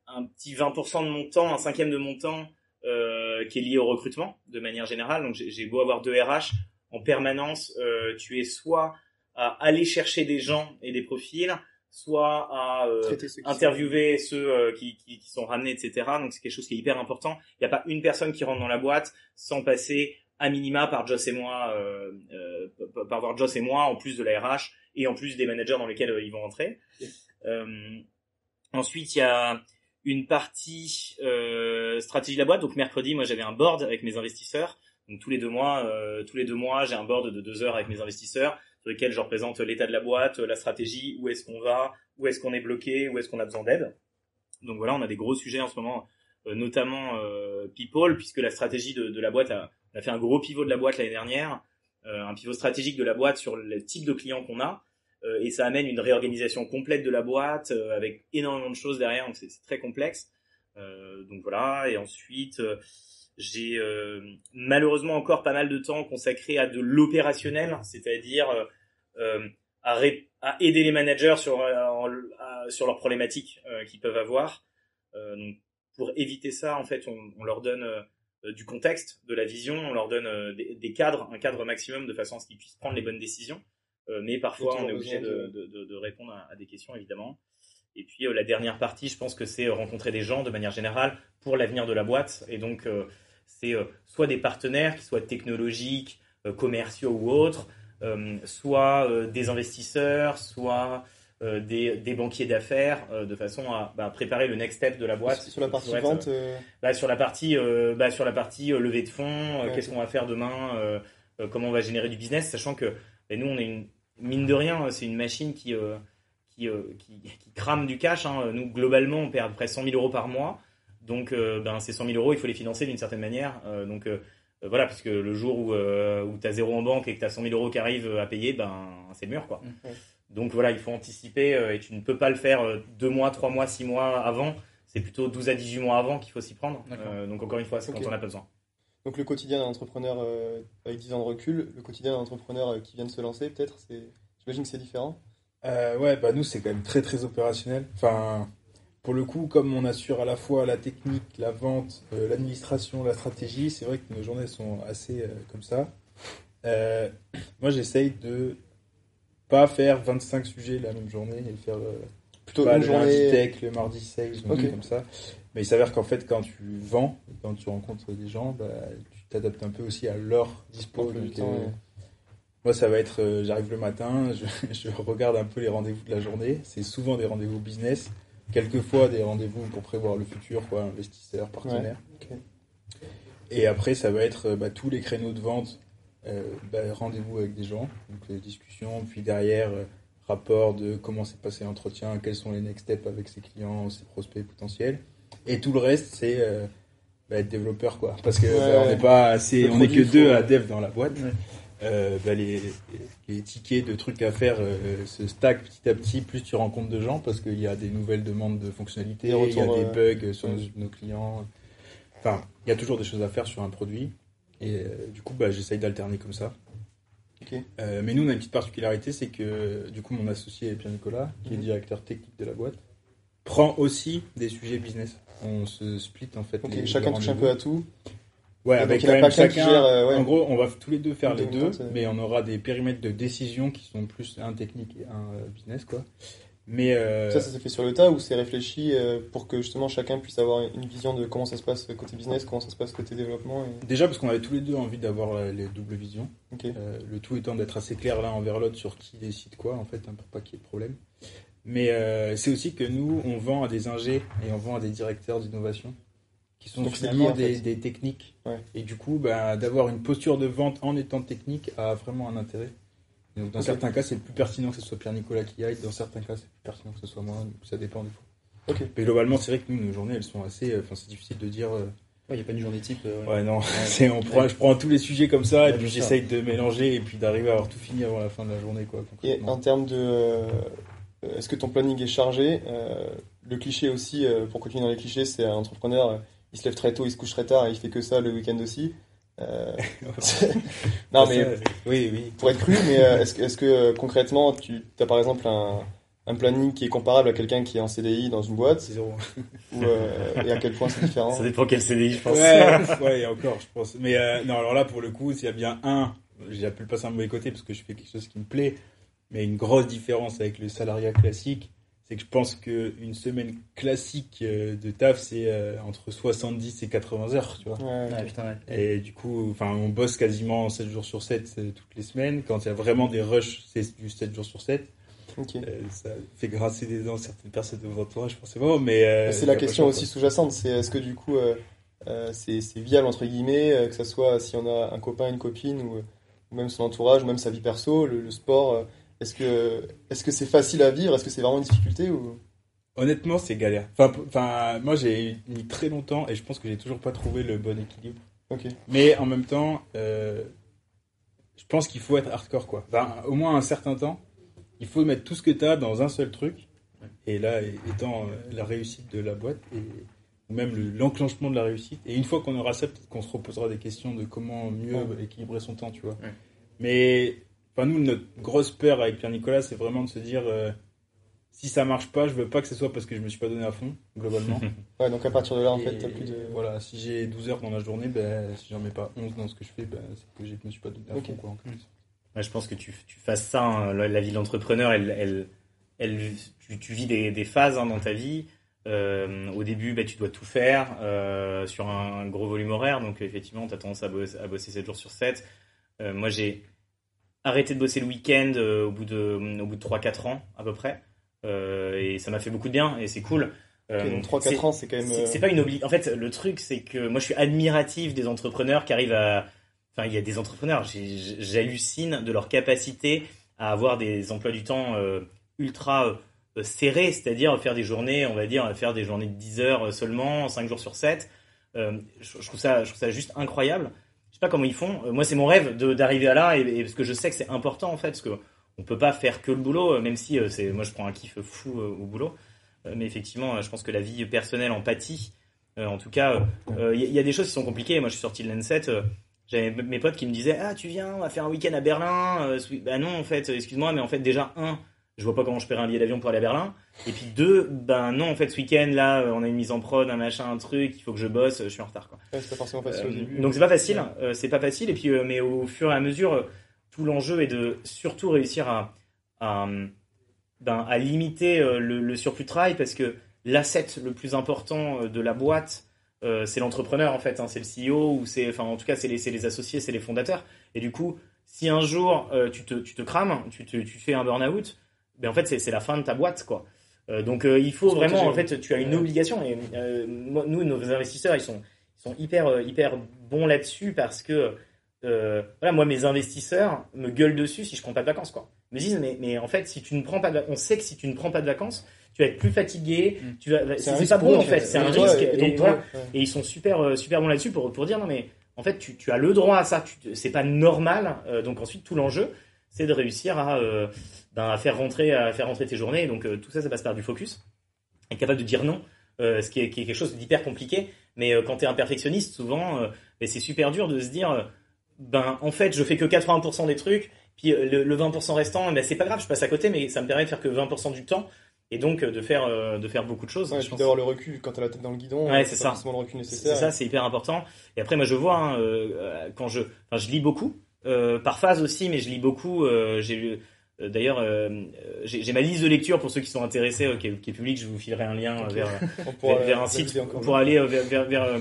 un petit 20% de mon temps, un cinquième de mon temps euh, qui est lié au recrutement de manière générale. Donc, j'ai j'ai beau avoir deux RH en permanence, euh, tu es soit à aller chercher des gens et des profils, soit à euh, ceux interviewer ceux euh, qui, qui, qui sont ramenés, etc. Donc c'est quelque chose qui est hyper important. Il n'y a pas une personne qui rentre dans la boîte sans passer à minima par Joss et moi, euh, euh, par voir Joss et moi, en plus de la RH et en plus des managers dans lesquels euh, ils vont rentrer. Euh, ensuite, il y a une partie euh, stratégie de la boîte. Donc mercredi, moi j'avais un board avec mes investisseurs. Donc tous les deux mois, euh, tous les deux mois, j'ai un board de deux heures avec mes investisseurs sur lequel je représente l'état de la boîte, la stratégie, où est-ce qu'on va, où est-ce qu'on est bloqué, où est-ce qu'on a besoin d'aide. Donc voilà, on a des gros sujets en ce moment, euh, notamment euh, people, puisque la stratégie de, de la boîte a, a fait un gros pivot de la boîte l'année dernière, euh, un pivot stratégique de la boîte sur le type de clients qu'on a, euh, et ça amène une réorganisation complète de la boîte euh, avec énormément de choses derrière, donc c'est très complexe. Euh, donc voilà, et ensuite j'ai euh, malheureusement encore pas mal de temps consacré à de l'opérationnel, c'est-à-dire euh, euh, à, ré- à aider les managers sur en- à- sur leurs problématiques qu'ils peuvent avoir. Donc pour éviter ça, en fait, on, on leur donne du contexte, de la vision, on leur donne des, des cadres, un cadre maximum de façon à ce qu'ils puissent prendre les bonnes décisions. Mais parfois, on est obligé de, de, de- de répondre à, à des questions, évidemment. Et puis euh, la dernière partie, je pense que c'est rencontrer des gens de manière générale pour l'avenir de la boîte. Et donc, euh, c'est euh, soit des partenaires qui soient technologiques, euh, commerciaux ou autres, euh, soit des investisseurs, soit des, des banquiers d'affaires, euh, de façon à bah, préparer le next step de la boîte. sur la partie Pour être, vente, euh, bah, sur la partie, euh, bah, sur la partie euh, levée de fonds, Ouais, qu'est-ce qu'on va faire demain, comment on va générer du business, sachant que bah, nous, on est une mine de rien, c'est une machine qui, qui, qui, qui crame du cash. Hein. Nous, globalement, on perd à peu près 100 000 euros par mois. Donc, euh, ben, ces 100 000 euros, il faut les financer d'une certaine manière. Euh, donc, euh, voilà, parce que le jour où, euh, où tu as zéro en banque et que tu as 100 000 euros qui arrivent à payer, ben, c'est le mur, quoi. Ouais. Donc, voilà, il faut anticiper euh, et tu ne peux pas le faire euh, deux mois, trois mois, six mois avant. C'est plutôt 12 à 18 mois avant qu'il faut s'y prendre. Euh, donc, encore une fois, c'est quand on n'a pas besoin. donc le quotidien d'un entrepreneur euh, avec 10 ans de recul, le quotidien d'un entrepreneur euh, qui vient de se lancer, peut-être, c'est, j'imagine que c'est différent. Euh, ouais, bah nous, c'est quand même très très opérationnel. Enfin, pour le coup, comme on assure à la fois la technique, la vente, euh, l'administration, la stratégie, c'est vrai que nos journées sont assez euh, comme ça. Euh, moi, j'essaye de pas faire 25 sujets la même journée et faire euh, Plutôt pas une le journée. lundi tech, le mardi sales, comme ça. Mais il s'avère qu'en fait, quand tu vends, quand tu rencontres des gens, bah, tu t'adaptes un peu aussi à leur dispo. Donc, moi, ça va être, j'arrive le matin, je, je regarde un peu les rendez-vous de la journée. C'est souvent des rendez-vous business, quelquefois des rendez-vous pour prévoir le futur, quoi, investisseurs, partenaires. ok. Et après, ça va être bah, tous les créneaux de vente, euh, bah, rendez-vous avec des gens, donc les discussions, puis derrière, euh, rapport de comment s'est passé l'entretien, quels sont les next steps avec ses clients, ses prospects potentiels. Et tout le reste, c'est euh, bah, être développeur, quoi. Parce que Ouais, on n'est pas assez, on n'est que deux à dev dans la boîte. Ouais. Euh, bah, les, les tickets de trucs à faire euh, se stack petit à petit, plus tu rencontres de gens, parce qu'il y a des nouvelles demandes de fonctionnalités, il y a des euh, bugs sur ouais. nos, nos clients. Enfin, il y a toujours des choses à faire sur un produit. Et euh, du coup, bah, j'essaye d'alterner comme ça. Mais nous, on a une petite particularité, c'est que du coup, mon associé Pierre-Nicolas, qui est Mhm. directeur technique de la boîte, prend aussi des sujets business. On se split en fait. Ok, chacun touche un peu à tout. Ouais, Et avec donc, quand même chacun. gère, euh, ouais. En gros, on va tous les deux faire les deux, euh. mais on aura des périmètres de décision qui sont plus un technique et un euh, business, quoi. Mais euh, Ça, ça s'est fait sur le tas ou c'est réfléchi pour que justement chacun puisse avoir une vision de comment ça se passe côté business, comment ça se passe côté développement. et- déjà parce qu'on avait tous les deux envie d'avoir les doubles visions. Euh, le tout étant d'être assez clair l'un envers l'autre sur qui décide quoi, en fait, hein, pour pas qu'il y ait de problème. Mais euh, c'est aussi que nous, on vend à des ingés et on vend à des directeurs d'innovation qui sont Donc finalement lié, des, fait. des techniques. Ouais. Et du coup, bah, d'avoir une posture de vente en étant technique a vraiment un intérêt. Donc, dans certains cas, c'est plus pertinent que ce soit Pierre-Nicolas qui aille. Dans certains cas, c'est plus pertinent que ce soit moi. Donc, ça dépend des fois. Ok. Mais globalement, c'est vrai que nous, nos journées, elles sont assez. euh, Enfin, c'est difficile de dire. euh, Il n'y a pas une journée type. euh, ouais. Ouais, non, c'est, on prend, je prends tous les sujets comme ça, Ouais, et puis j'essaye de mélanger, et puis d'arriver à avoir tout fini avant la fin de la journée, quoi. Et en termes de. euh, Est-ce que ton planning est chargé Le cliché aussi, pour continuer dans les clichés, c'est un entrepreneur, il se lève très tôt, il se couche très tard et il fait que ça le week-end aussi. Euh, non, mais oui, oui. pour être cru, mais euh, est-ce que, est-ce que euh, concrètement, tu as par exemple un, un planning qui est comparable à quelqu'un qui est en CDI dans une boîte? C'est zéro. ou, euh, et à quel point c'est différent? Ça dépend quel CDI, je pense. Ouais, ouais, et encore, je pense. Mais euh, non, alors là, pour le coup, s'il y a bien un, j'ai pu le passer un mauvais côté parce que je fais quelque chose qui me plaît. Mais une grosse différence avec le salariat classique, c'est que je pense qu'une semaine classique euh, de taf, c'est euh, entre 70 et 80 heures, tu vois. Ouais, Ah, ok. putain, ouais. Et du coup, enfin, on bosse quasiment 7 jours sur 7 euh, toutes les semaines. Quand il y a vraiment des rushs, c'est du 7 jours sur 7. Ok. Euh, ça fait grincer des dents certaines personnes de votre entourage, forcément, mais... euh, c'est la question aussi sous-jacente, c'est est-ce que du coup euh, euh, c'est c'est viable entre guillemets, euh, que ce soit si on a un copain, une copine ou, ou même son entourage, ou même sa vie perso, le, le sport, euh, est-ce que est-ce que c'est facile à vivre, est-ce que c'est vraiment une difficulté ou? Honnêtement, c'est galère. Enfin, moi, j'ai mis très longtemps et je pense que j'ai toujours pas trouvé le bon équilibre. Ok. Mais en même temps, euh, je pense qu'il faut être hardcore, quoi. Enfin, au moins un certain temps, il faut mettre tout ce que tu as dans un seul truc. Et là, étant euh, la réussite de la boîte, et ou même le- l'enclenchement de la réussite. Et une fois qu'on aura ça, peut-être qu'on se reposera des questions de comment mieux équilibrer son temps, tu vois. Ouais. Mais, enfin, nous, notre grosse peur avec Pierre-Nicolas, c'est vraiment de se dire, euh, si ça marche pas, je veux pas que ce soit parce que je me suis pas donné à fond, globalement. Ouais, donc à partir de là en fait, t'as plus de Voilà, si j'ai 12 heures dans la journée, ben, si j'en mets pas 11 dans ce que je fais, ben, c'est que je me suis pas donné à fond, quoi, en quelque Mm. Ouais, je pense que tu, tu fasses ça, hein, la, la vie d'entrepreneur, elle, elle, elle, tu, tu vis des, des phases hein, dans ta vie. Euh, au début, bah, tu dois tout faire euh, sur un gros volume horaire, donc effectivement, tu as tendance à bosser, à bosser 7 jours sur 7. Euh, moi, j'ai arrêté de bosser le week-end euh, au bout de, au bout de 3-4 ans à peu près, Euh, et ça m'a fait beaucoup de bien, et c'est cool. Euh, Ok, donc 3-4 c'est- ans, c'est quand même. c'est euh, pas une obli. En fait, le truc, c'est que moi, je suis admiratif des entrepreneurs qui arrivent à. Enfin, il y a des entrepreneurs, j'hallucine de leur capacité à avoir des emplois du temps ultra serrés, c'est-à-dire faire des journées, on va dire, faire des journées de 10 heures seulement, 5 jours sur 7. Euh, je, je trouve ça, je trouve ça juste incroyable. Je sais pas comment ils font. Euh, moi, c'est mon rêve d'arriver à là, et, parce que je sais que c'est important en fait, parce que on peut pas faire que le boulot, euh, même si euh, c'est, moi, je prends un kiff fou au boulot. Mais effectivement, je pense que la vie personnelle en pâtit. En tout cas, il y, a des choses qui sont compliquées. Moi, je suis sorti de l'N7. euh, J'avais mes potes qui me disaient Ah, tu viens, on va faire un week-end à Berlin. Bah non, en fait, excuse-moi, mais en fait, déjà, un, je vois pas comment je paierai un billet d'avion pour aller à Berlin. Et puis deux, ben non, en fait, ce week-end, là, euh, on a une mise en prod, un machin, un truc, il faut que je bosse, je suis en retard, quoi. ouais, c'est pas forcément facile au Euh, début. donc c'est pas facile, euh, c'est pas facile. Et puis, euh, mais au fur et à mesure, tout l'enjeu est de surtout réussir à, à, ben, à limiter le, le surplus de travail parce que l'asset le plus important de la boîte, c'est l'entrepreneur en fait, hein, c'est le CEO ou c'est, enfin en tout cas c'est les, c'est les associés, c'est les fondateurs. Et du coup, si un jour tu, te, tu te crames, tu, te, tu fais un burn-out, ben en fait c'est, la fin de ta boîte quoi. Euh, donc euh, il faut vraiment, en fait, tu as une obligation. Et euh, moi, nous, nos investisseurs, ils sont, ils sont hyper, hyper bons là-dessus parce que, voilà, moi, mes investisseurs me gueulent dessus si je prends pas de vacances, quoi. Ils me disent, mais, mais en fait, si tu ne prends pas de on sait que si tu ne prends pas de vacances, tu vas être plus fatigué, Mm. tu vas, un c'est pas bon, en fait, c'est un risque. Et, donc, Et toi, voilà. ouais. Et ils sont super, super bons là-dessus pour, pour dire non mais en fait tu, tu as le droit à ça, c'est pas normal. Donc ensuite tout l'enjeu c'est de réussir à, euh, à faire rentrer à faire rentrer tes journées. Donc euh, tout ça ça passe par du focus, être capable de dire non, euh, ce qui est, qui est quelque chose d'hyper compliqué. Mais euh, quand tu es un perfectionniste souvent ben, c'est super dur de se dire ben en fait je fais que 80% des trucs, puis le, le 20% restant ben c'est pas grave je passe à côté mais ça me permet de faire que 20% du temps et donc de faire euh, de faire beaucoup de choses. Ouais, je pense. d'avoir le recul quand t'as la tête dans le guidon. Ouais, c'est ça. le recul C'est nécessaire. ça, c'est hyper important. Et après, moi, je vois hein, euh, quand je, enfin, je lis beaucoup, euh, par phase aussi, mais je lis beaucoup. j'ai d'ailleurs, euh, euh, j'ai ma liste de lecture pour ceux qui sont intéressés, euh, qui, est, publique. Je vous filerai un lien euh, vers, un site pour aller euh, vers, vers, euh,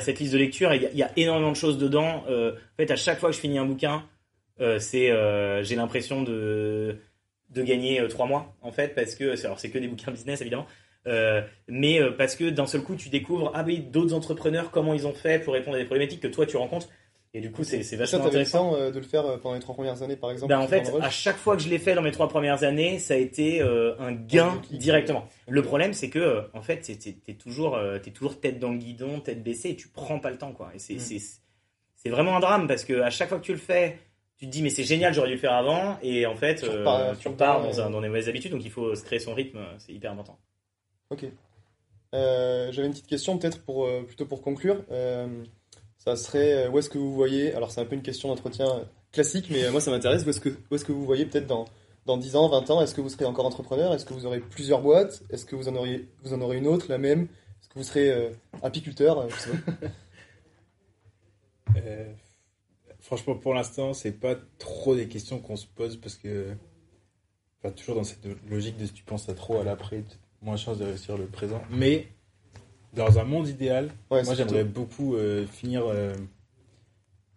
cette liste de lecture. Il y, a- il y a énormément de choses dedans. Euh, en fait, à chaque fois que je finis un bouquin, euh, c'est, euh, j'ai l'impression de de gagner euh, trois mois en fait parce que c'est- alors c'est que des bouquins business évidemment euh, mais euh, parce que d'un seul coup tu découvres ah oui d'autres entrepreneurs comment ils ont fait pour répondre à des problématiques que toi tu rencontres et du coup c'est vachement intéressant euh, de le faire euh, pendant les trois premières années, par exemple. ben, en fait, à chaque fois que je l'ai fait dans mes trois premières années, ça a été euh, un gain directement. Le problème, c'est que, euh, en fait, t'es, toujours, euh, t'es toujours tête dans le guidon, tête baissée, et tu prends pas le temps, quoi. Et c'est, Mm. c'est, vraiment un drame parce que à chaque fois que tu le fais, tu te dis mais c'est génial, j'aurais dû le faire avant, et en fait, Tu repars- tu dans, un- dans des mauvaises habitudes, donc il faut se créer son rythme, c'est hyper important. Ok. J'avais une petite question peut-être pour plutôt pour conclure. Ça serait euh, où est-ce que vous voyez, alors c'est un peu une question d'entretien classique, mais euh, moi ça m'intéresse, où est-ce que, où est-ce que vous voyez peut-être dans, dans 10 ans, 20 ans, est-ce que vous serez encore entrepreneur? Est-ce que vous aurez plusieurs boîtes? Est-ce que vous en auriez, vous en aurez une autre, la même? Est-ce que vous serez euh, apiculteur? Euh, franchement, pour l'instant, c'est pas trop des questions qu'on se pose parce que pas toujours dans cette logique de si tu penses à trop à l'après, moins de chance de réussir le présent. Mais dans un monde idéal, Ouais, moi j'aimerais beaucoup euh, finir euh,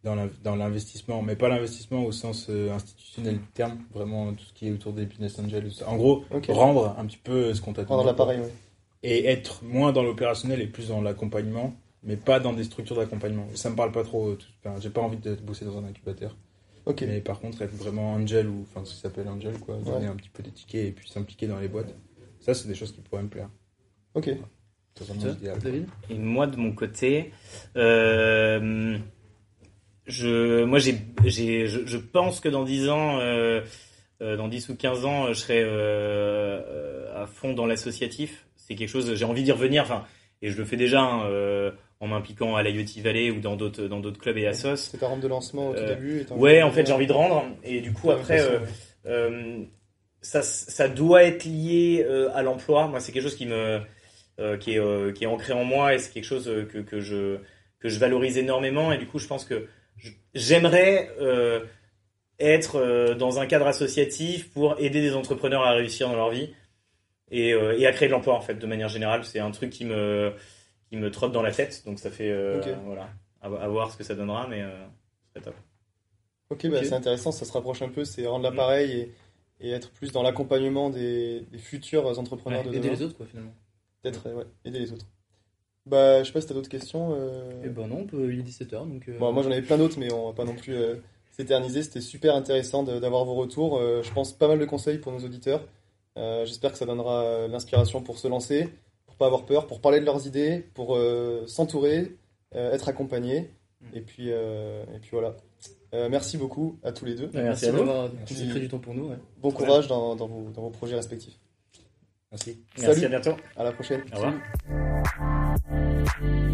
dans l'in- dans l'investissement, mais pas l'investissement au sens euh, institutionnel du terme, vraiment tout ce qui est autour des business angels. En gros, rendre un petit peu ce qu'on t'attend. Prendre l'appareil, ouais. Et être moins dans l'opérationnel et plus dans l'accompagnement, mais pas dans des structures d'accompagnement. Ça me parle pas trop. enfin, J'ai pas envie de bosser dans un incubateur. Mais par contre, être vraiment angel ou enfin ce qui s'appelle angel, quoi, donner Ouais. un petit peu des tickets et puis s'impliquer dans les boîtes. Ça, c'est des choses qui pourraient me plaire. Ok. Et moi, de mon côté, euh, je, moi, j'ai, j'ai, je, je pense que dans 10 ans, euh, euh, dans 10 ou 15 ans, je serai euh, à fond dans l'associatif. C'est quelque chose, j'ai envie d'y revenir. Enfin, et je le fais déjà hein, euh, en m'impliquant à l'IoT Valley ou dans d'autres, dans d'autres clubs et assos. C'est ta rampe de lancement au tout Euh, début. et Ouais, en fait, j'ai envie de rendre. Et du coup, après, ça, ça doit être lié euh, à l'emploi. Moi, c'est quelque chose qui me, euh, qui est, euh, qui est ancré en moi et c'est quelque chose euh, que, que je, que je valorise énormément. Et du coup, je pense que j'aimerais euh, être euh, dans un cadre associatif pour aider des entrepreneurs à réussir dans leur vie et, euh, et à créer de l'emploi en fait, de manière générale. C'est un truc qui me, qui me trotte dans la tête. Donc, ça fait, euh, Ok. voilà, à, à voir ce que ça donnera, mais euh, ce serait top. Ok, bah, c'est intéressant, ça se rapproche un peu, c'est rendre l'appareil et, et être plus dans l'accompagnement des, des futurs entrepreneurs de Aider demain. les autres, quoi, finalement. Peut-être, ouais, aider les autres. Bah, je sais pas si t'as d'autres questions. euh, Eh ben non, on peut- il est 17h, donc... euh, Bon, moi j'en avais plein d'autres, mais on va pas non plus euh, s'éterniser. C'était super intéressant d'avoir vos retours. Euh, je pense pas mal de conseils pour nos auditeurs. Euh, J'espère que ça donnera l'inspiration pour se lancer, pour pas avoir peur, pour parler de leurs idées, pour euh, s'entourer, euh, être accompagné. Et puis, euh, et puis voilà. Euh, merci beaucoup à tous les deux. Merci à vous. d'avoir consacré du temps pour nous. ouais. Bon courage dans, dans vos, dans vos projets respectifs. Merci. Merci, Salut. à bientôt. À la prochaine. Au revoir. Salut.